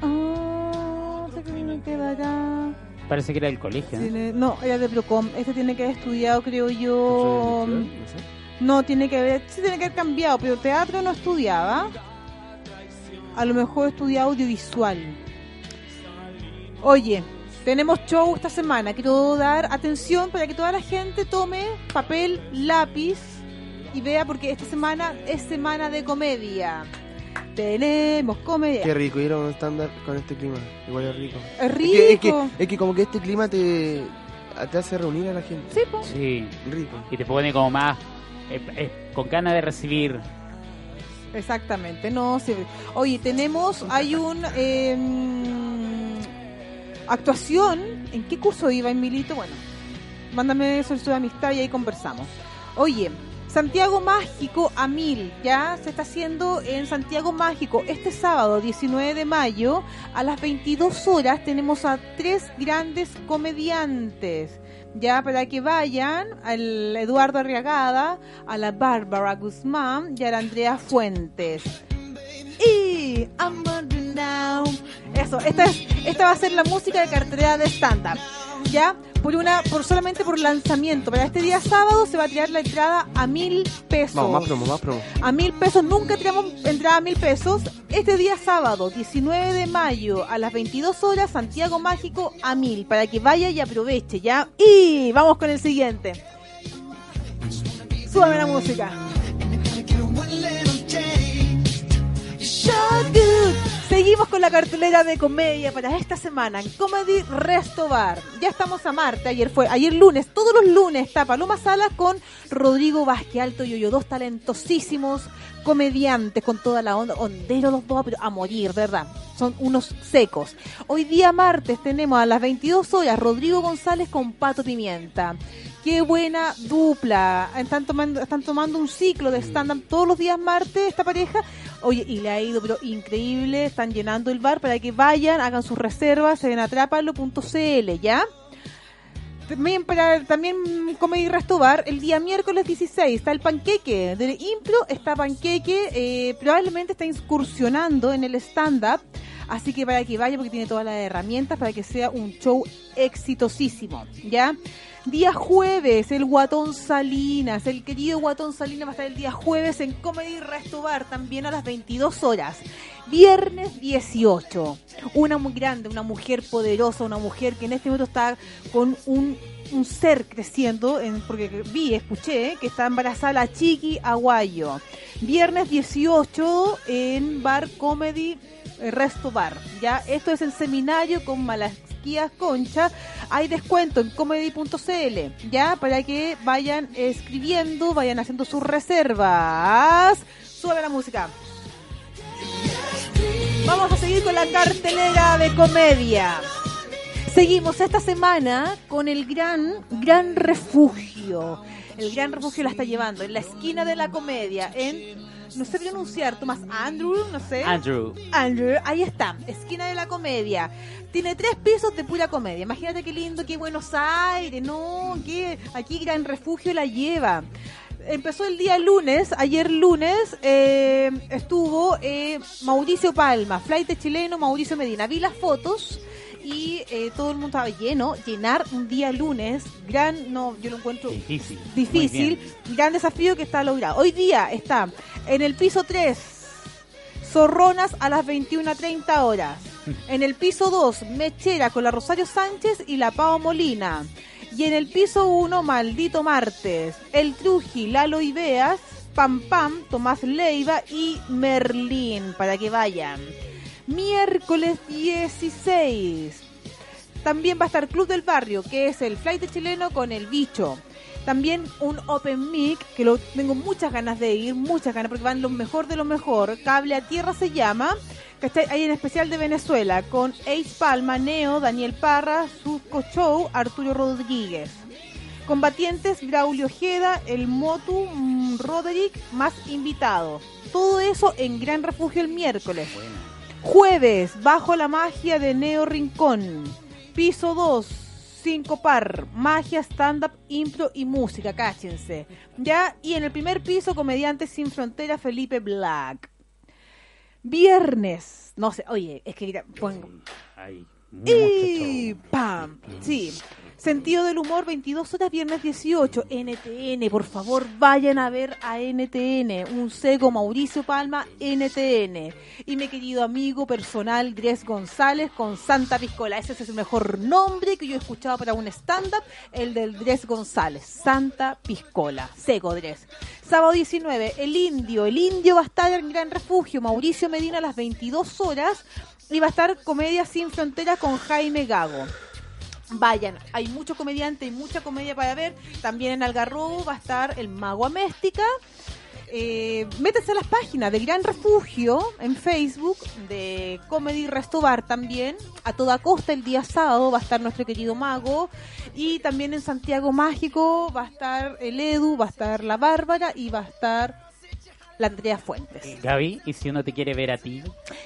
Ah, sé que me quedará... Parece que era del colegio. ¿no? Tiene- no, era de Procom. Este tiene que haber estudiado, creo yo. ¿No sé? No, tiene que haber. Sí, tiene que haber cambiado, pero teatro no estudiaba. A lo mejor estudia audiovisual. Oye, tenemos show esta semana. Quiero dar atención para que toda la gente tome papel, lápiz y vea, porque esta semana es semana de comedia. Tenemos comedia. Qué rico ir a un estándar con este clima. Igual es rico. Es Es que, es, que, rico. es que como que este clima te, te hace reunir a la gente. Sí, po. Sí. Rico. Y te pone como más eh, eh, con ganas de recibir. Exactamente, no sí. Oye, tenemos, hay un eh, actuación. ¿En qué curso iba Emilito? Bueno, mándame solicitud de amistad y ahí conversamos. Oye, Santiago Mágico a mil, ya se está haciendo en Santiago Mágico este sábado 19 de mayo a las 22 horas tenemos a tres grandes comediantes. Ya para que vayan al Eduardo Arriagada, a la Bárbara Guzmán y a la Andrea Fuentes. Y. Eso, esta es, esta va a ser la música de cartelera de stand-up. ¿Ya? Por una, por solamente por lanzamiento. Para este día sábado se va a tirar la entrada a mil pesos. Vamos, más promo, más promo. A mil pesos, nunca tiramos entrada a mil pesos. Este día sábado, 19 de mayo, a las 22 horas, Santiago Mágico a mil, para que vaya y aproveche, ¿ya? Y vamos con el siguiente. Súbame la música. So good. Seguimos con la cartelera de comedia para esta semana en Comedy Resto Bar. Ya estamos a Marte, ayer fue, ayer lunes, todos los lunes está Paloma Salas con Rodrigo Vázquez Alto y Yoyo, dos talentosísimos comediantes con toda la onda, ondero los dos, pero a morir, de verdad. Son unos secos. Hoy día martes tenemos a las 22 horas Rodrigo González con Pato Pimienta. Qué buena dupla. Están tomando, están tomando un ciclo de stand-up todos los días martes esta pareja. Oye, y le ha ido pero increíble. Están llenando el bar para que vayan, hagan sus reservas en atrápalo.cl, ¿ya? También para también Comedy Resto Bar, el día miércoles 16 está el panqueque del Impro, está panqueque, eh, probablemente está incursionando en el stand-up, así que para que vaya porque tiene todas las herramientas para que sea un show exitosísimo, ¿ya? Día jueves, el Guatón Salinas, el querido Guatón Salinas va a estar el día jueves en Comedy Resto Bar, también a las 22 horas. Viernes 18, una muy grande, una mujer poderosa, una mujer que en este momento está con un, ser creciendo, en, porque vi, escuché que está embarazada Chiqui Aguayo. Viernes 18 en Bar Comedy eh, Resto Bar. Ya, esto es el seminario con Concha. Hay descuento en comedy.cl, ya, para que vayan escribiendo, vayan haciendo sus reservas. Sube la música. Vamos a seguir con la cartelera de comedia. Seguimos esta semana con el gran, gran refugio. El gran refugio la está llevando en la esquina de la comedia, en no sé pronunciar, Tomás Andrew, no sé. Andrew. Andrew, ahí está, esquina de la comedia. Tiene tres pisos de pura comedia. Imagínate qué lindo, qué Buenos Aires, no, que aquí Gran Refugio la lleva. Empezó el día lunes, ayer lunes eh, estuvo eh, Mauricio Palma, flight chileno, Mauricio Medina. Vi las fotos y eh, todo el mundo estaba lleno. Llenar un día lunes, gran, no, yo lo encuentro Difícil. difícil, gran desafío que está logrado. Hoy día está en el piso 3, Zorronas a las 21.30 horas. En el piso 2, Mechera con la Rosario Sánchez y la Pao Molina. Y en el piso 1, Maldito Martes, El Truji, Lalo Ibeas, Pam Pam, Tomás Leiva y Merlín, para que vayan. Miércoles 16. También va a estar Club del Barrio, que es el flight chileno con el bicho. También un Open Mic, que lo tengo muchas ganas de ir, muchas ganas, porque van lo mejor de lo mejor. Cable a Tierra se llama, que está ahí en especial de Venezuela, con Ace Palma, Neo, Daniel Parra, Susco Show, Arturo Rodríguez. Combatientes, Braulio Ojeda, el Motu, mm, Roderick, más invitados. Todo eso en Gran Refugio el miércoles. Jueves, bajo la magia de Neo Rincón. Piso 2, 5 par, magia, stand-up, impro y música, cáchense. Ya, y en el primer piso, comediante sin frontera, Felipe Black. Viernes, no sé, oye, es que mira, pongo. Y pam, sí. Sentido del humor, 22 horas, viernes 18. NTN, por favor, vayan a ver a NTN. Un seco Mauricio Palma, NTN. Y mi querido amigo personal, Dres González, con Santa Piscola. Ese es el mejor nombre que yo he escuchado para un stand-up, el del Dres González. Santa Piscola. Seco Dres. Sábado 19, El Indio. El Indio va a estar en Gran Refugio. Mauricio Medina a las 22 horas. Y va a estar Comedia Sin Fronteras con Jaime Gago. Vayan, hay mucho comediante y mucha comedia para ver. También en Algarrobo va a estar el Mago Améstica. Eh, métanse a las páginas de Gran Refugio en Facebook, de Comedy Resto Bar también. A toda costa el día sábado va a estar nuestro querido Mago. Y también en Santiago Mágico va a estar el Edu, va a estar la Bárbara y va a estar la Andrea Fuentes. Gaby, ¿y si uno te quiere ver a ti?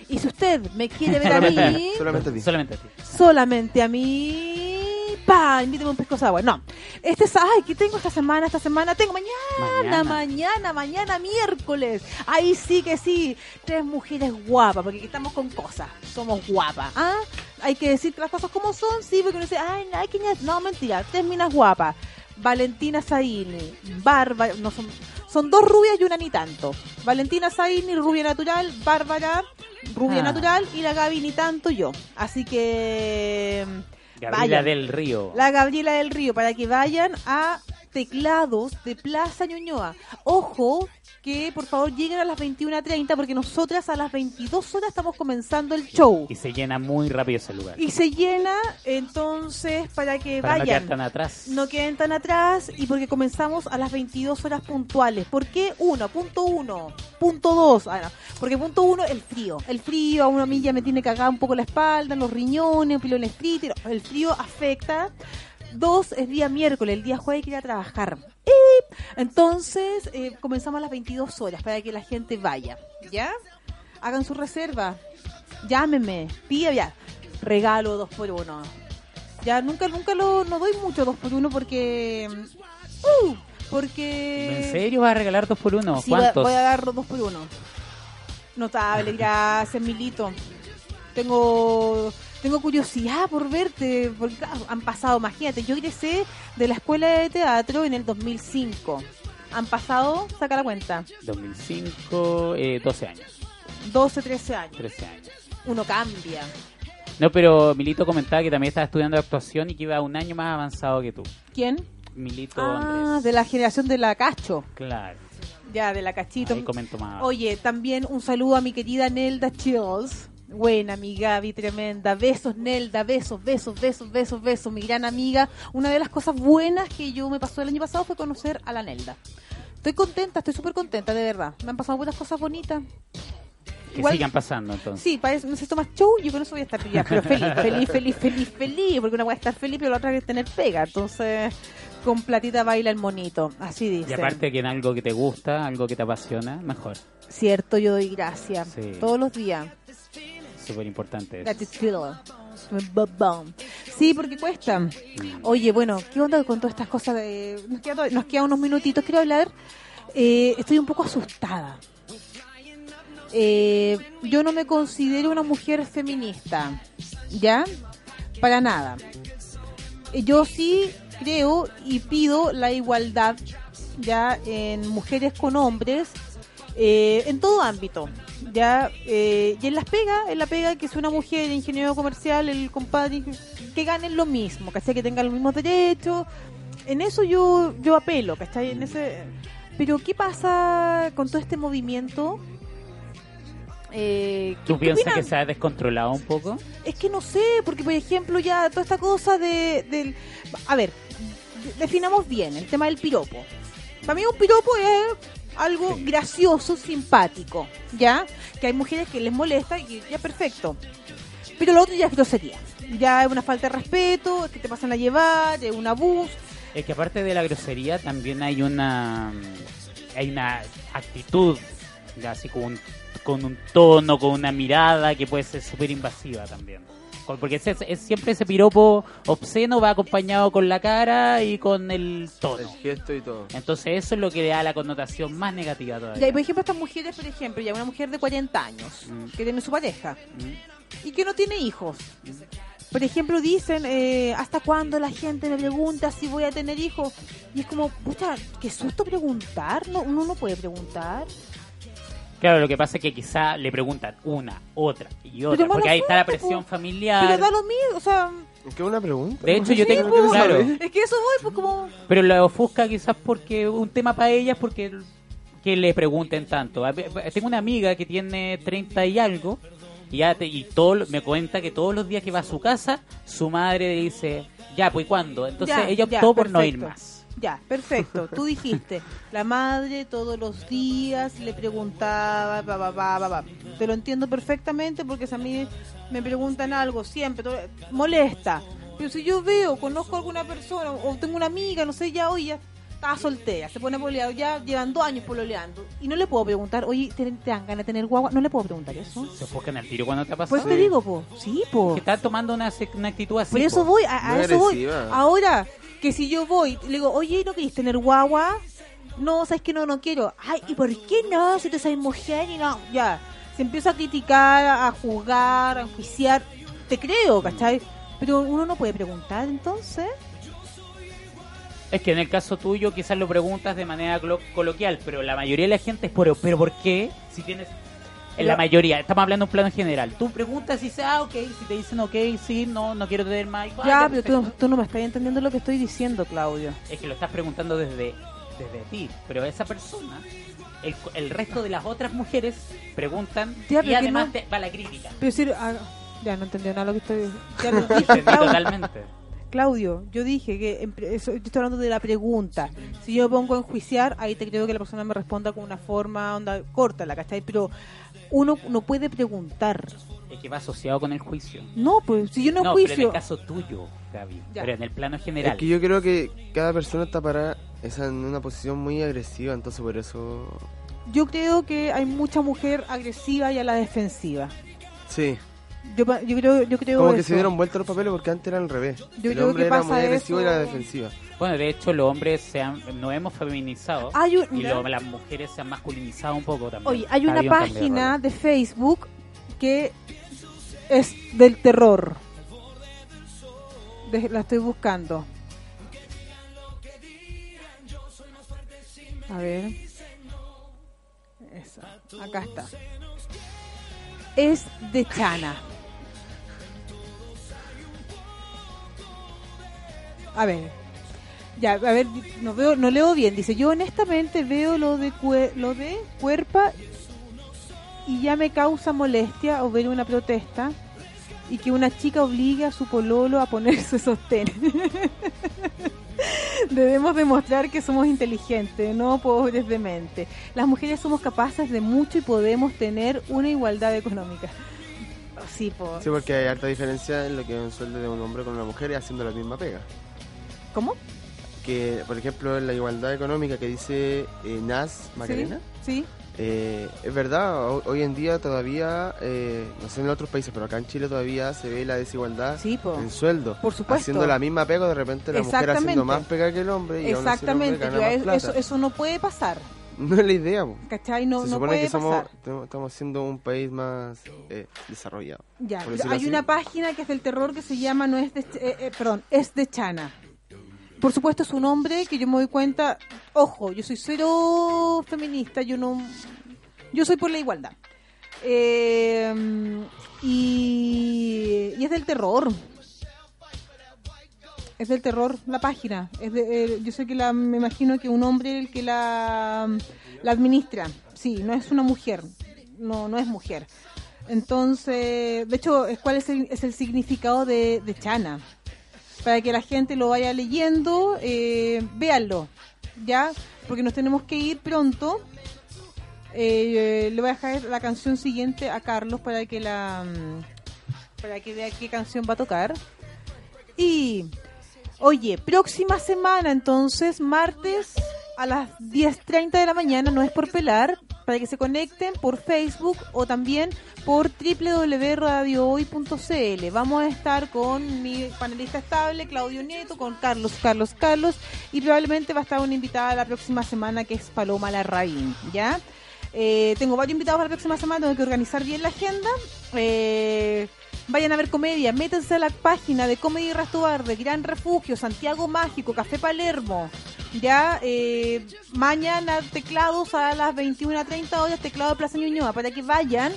Y si usted me quiere ver a mí, Solamente a ti. Solamente a ti. solamente a mí. Pa, invíteme un pescozo de agua. No. Este es, ay, ¿qué tengo esta semana? Esta semana tengo mañana, Mañana. mañana, mañana, miércoles. Ahí sí que sí. Tres mujeres guapas, porque aquí estamos con cosas. Somos guapas. ¿Ah? Hay que decir las cosas como son, sí, porque uno dice, ay, no, que no, mentira. Tres minas guapas. Valentina Saini, Bárbara, no son, son dos rubias y una ni tanto. Valentina Saini, rubia natural, Bárbara, rubia Ah. natural y la Gaby ni tanto yo. Así que Gabriela vayan. del Río. La Gabriela del Río, para que vayan a Teclados de Plaza Ñuñoa. Ojo que por favor lleguen a las 21.30 porque nosotras a las 22 horas estamos comenzando el show. Y se llena muy rápido ese lugar. Y se llena, entonces, para que Para no vayan. quedar tan atrás. No queden tan atrás y porque comenzamos a las 22 horas puntuales. ¿Por qué? Uno, punto uno. Punto dos. Ah, no. Porque punto uno, el frío. El frío, a uno a mí ya me tiene cagada un poco la espalda, los riñones, un pilón street. El frío afecta. Dos, es día miércoles, el día jueves hay que ir a trabajar. Y entonces eh, comenzamos a las 22 horas para que la gente vaya. ¿Ya? Hagan su reserva. Llámenme. Pida ya. Regalo dos por uno. Ya nunca, nunca lo, no doy mucho dos por uno porque. Uh, porque. ¿En serio vas a regalar dos por uno? Sí, voy a- ¿Cuántos? Voy a dar dos por uno. Notable, gracias, Milito. Tengo tengo curiosidad por verte, porque han pasado, imagínate, yo egresé de la escuela de teatro en el 2005. Han pasado, saca la cuenta, 2005, eh, 12 años, 12, 13 años. 13 años. Uno cambia. No, pero Milito comentaba que también estaba estudiando actuación y que iba un año más avanzado que tú. ¿Quién? Milito Ah, Andrés. de la generación de la Cacho. Claro. Ya, de la Cachito. Ahí comento más. Oye, también un saludo a mi querida Nelda Chills. Buena, mi Gaby, tremenda. Besos, Nelda, besos, besos, besos, besos, besos. Mi gran amiga. Una de las cosas buenas que yo me pasó el año pasado fue conocer a la Nelda. Estoy contenta, estoy súper contenta, de verdad. Me han pasado buenas cosas bonitas. Que igual- sigan pasando entonces. Sí, parece, necesito más show y con eso voy a estar ya, pero feliz, feliz, feliz, feliz, feliz, porque una voy a estar feliz, pero la otra es tener pega, entonces con platita baila el monito, así dice. Y aparte que en algo que te gusta, algo que te apasiona, mejor. Cierto, yo doy gracias Sí. todos los días. Súper importante. Sí, porque cuesta. Oye, bueno, ¿qué onda con todas estas cosas? De... Nos, queda, nos quedan unos minutitos. Quiero hablar. eh, estoy un poco asustada. Eh, yo no me considero una mujer feminista. ¿Ya? Para nada. Eh, Yo sí creo y pido la igualdad ya en mujeres con hombres eh, en todo ámbito ya eh, y en las pegas en la pega que es una mujer ingeniero comercial el compadre que ganen lo mismo ¿cachai? que tengan los mismos derechos en eso yo yo apelo ¿cachai? en ese pero qué pasa con todo este movimiento eh, ¿qué- ¿Tú piensas que se ha descontrolado un poco? Es que no sé, porque por ejemplo ya toda esta cosa de, del... A ver, de- definamos bien el tema del piropo. Para mí un piropo es algo gracioso, simpático, ¿ya? Que hay mujeres que les molesta y ya perfecto. Pero lo otro ya es grosería. Ya es una falta de respeto, es que te pasan a llevar, es un abuso. Es que aparte de la grosería también hay una hay una actitud, ya así con un, con un tono, con una mirada que puede ser súper invasiva también. Porque es, es siempre ese piropo obsceno va acompañado con la cara y con el tono. El gesto y todo. Entonces eso es lo que le da la connotación más negativa todavía. Ya, y por ejemplo, estas mujeres, por ejemplo, ya una mujer de 40 años, que tiene su pareja, y que no tiene hijos. Por ejemplo, dicen, eh, ¿hasta cuándo la gente me pregunta si voy a tener hijos? Y es como, pucha, qué susto preguntar, no, uno no puede preguntar. Claro, lo que pasa es que quizá le preguntan una, otra y otra, Pero porque ahí está la presión familiar. Pero da lo mismo, o sea, Es que una pregunta. De hecho, yo Sí, tengo pues, claro. es que eso voy, pues como... Pero la ofusca quizás porque un tema para ellas porque que le pregunten tanto. Tengo una amiga que tiene 30 y algo y ya te- y todo me cuenta que todos los días que va a su casa su madre dice, "Ya, pues ¿cuándo?" Entonces Ya, ella ya, optó por no ir más. Ya, perfecto. Tú dijiste, la madre todos los días le preguntaba, pa, pa, pa, pa, pa. Te lo entiendo perfectamente porque si a mí me preguntan algo siempre, todo- molesta. Pero si yo veo, conozco a alguna persona o tengo una amiga, no sé, ya hoy ya está soltera, se pone pololeado, ya llevan dos años pololeando y no le puedo preguntar, oye, ¿te, te dan ganas de tener guagua? No le puedo preguntar eso. Se ofuscan al tiro cuando te ha pasado. Pues te digo, po, sí, po. Que está tomando una, se- una actitud así. Por eso po. voy, a, eso voy. Ahora, que si yo voy, le digo, oye, ¿no querés tener guagua? No, sabes que no, no quiero. Ay, ¿y por qué no? Si tú sabes mujer y no. Ya, se empieza a criticar, a juzgar, a enjuiciar. Te creo, ¿cachai? Pero uno no puede preguntar entonces. Es que en el caso tuyo quizás lo preguntas de manera colo- coloquial, pero la mayoría de la gente es por, pero ¿por qué? Si tienes en la mayoría, estamos hablando en plano general. Tú preguntas y dices, ah, ok, si te dicen ok, sí, no, no quiero tener más. igual, ya, pero tú, tú no me estás entendiendo lo que estoy diciendo, Claudio. Es que lo estás preguntando desde, desde ti, pero esa persona, el, el resto de las otras mujeres preguntan Ya, pero y que además no- te- va la crítica. Pero si, ah, ya no entendió nada lo que estoy ya lo dije, Entendí Claudio. totalmente. Claudio, yo dije que en pre- eso- yo estoy hablando de la pregunta. Si yo pongo a enjuiciar, ahí te creo que la persona me responda con una forma, onda, corta, la ¿cachai? Pero uno no puede preguntar. Es que va asociado con el juicio. No, pues si yo no, No, pero en el caso tuyo, Gaby. Ya. Pero en el plano general. Es que yo creo que cada persona está parada esa en una posición muy agresiva, entonces por eso... Yo creo que hay mucha mujer agresiva y a la defensiva. Sí. Yo, pa- yo creo, yo creo Como que se dieron vuelta los papeles porque antes era al revés. Yo el creo hombre que era pasa muy agresivo y eso. la defensiva. Bueno, de hecho, los hombres se han, nos hemos feminizado Hay un- y las mujeres se han masculinizado un poco también. Oye, hay Ha una un de página de Facebook que es del terror. De- la estoy buscando. A ver. Esa. Acá está. Es de Chana. A ver. Ya, a ver, no veo, no leo bien. Dice, yo honestamente veo lo de cue- lo de cuerpa y ya me causa molestia o ver una protesta y que una chica obligue a su pololo a ponerse sostén. Debemos demostrar que somos inteligentes, no pobres de mente. Las mujeres somos capaces de mucho y podemos tener una igualdad económica. Sí, po. Sí, porque hay harta diferencia en lo que es un sueldo de un hombre con una mujer y haciendo la misma pega. ¿Cómo? Que, por ejemplo, en la igualdad económica que dice eh, NAS Macarena, Sí. eh, es verdad, ho- hoy en día todavía, eh, no sé en otros países, pero acá en Chile todavía se ve la desigualdad en sueldo. Por supuesto. Haciendo la misma pega, de repente la mujer haciendo más pega que el hombre y aún así el hombre Exactamente, gana yo- más es- plata. eso, eso no puede pasar. No es la idea, po. ¿Cachai? No, Se no supone puede que somos, pasar. tenemos- estamos siendo un país más eh, desarrollado. Ya, hay así. una página que es del terror que se llama no es de, eh, eh, perdón, es de Chana. Por supuesto es un hombre que yo me doy cuenta, ojo, yo soy cero feminista, yo no yo soy por la igualdad. Eh, y, es del terror. Es del terror la página. Es de- eh, yo sé que la, me imagino que un hombre el que la, la administra. Sí, no es una mujer. No, no es mujer. Entonces, de hecho, ¿cuál es el, es el significado de, de Chana? Para que la gente lo vaya leyendo, eh, véanlo, ¿ya? Porque nos tenemos que ir pronto. Eh, le voy a dejar la canción siguiente a Carlos para que la mm, para que vea qué canción va a tocar. Y oye, próxima semana entonces, martes a las 10.30 de la mañana, no es por pelar, para que se conecten por Facebook o también por www.radiohoy.cl. Vamos a estar con mi panelista estable, Claudio Nieto, con Carlos, Carlos, Carlos, y probablemente va a estar una invitada la próxima semana que es Paloma Larraín, ¿ya? Eh, tengo varios invitados para la próxima semana, tengo que organizar bien la agenda. Eh, vayan a ver comedia, métanse a la página de Comedy de Gran Refugio, Santiago Mágico, Café Palermo. Ya, eh, mañana teclados a las 21.30 horas, teclado de Plaza Ñuñoa, para que vayan.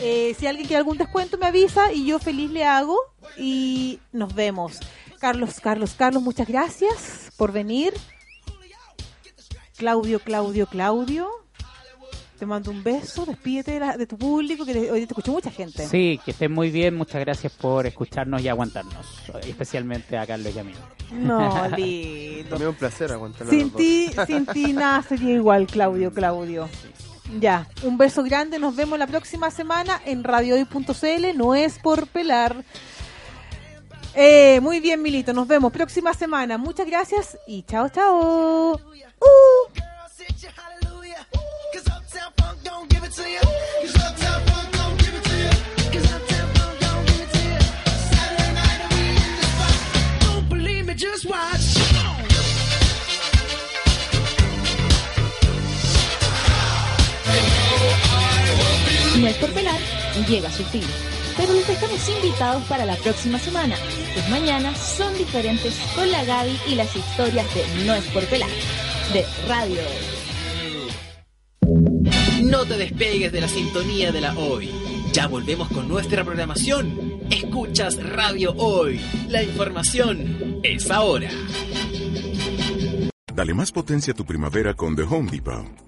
Eh, si alguien quiere algún descuento me avisa y yo feliz le hago y nos vemos. Carlos, Carlos, Carlos, muchas gracias por venir. Claudio, Claudio, Claudio. Te mando un beso, despídete de, la- de tu público, que te- hoy te escuchó mucha gente. Sí, que estén muy bien. Muchas gracias por escucharnos y aguantarnos. Especialmente a Carlos y a mí. No, lindo. También un placer aguantarlo. Sin ti, sin ti nada sería igual, Claudio, Claudio. Ya, un beso grande, nos vemos la próxima semana en radiohoy.cl, no es por pelar. Eh, muy bien, Milito, nos vemos próxima semana. Muchas gracias y chao, chao. Uh. No es por pelar, llega su fin. Pero los dejamos invitados para la próxima semana, pues mañana son diferentes con la Gaby y las historias de No es por pelar, de Radio No te despegues de la sintonía de la hoy. Ya volvemos con nuestra programación. Escuchas Radio Hoy. La información es ahora. Dale más potencia a tu primavera con The Home Depot.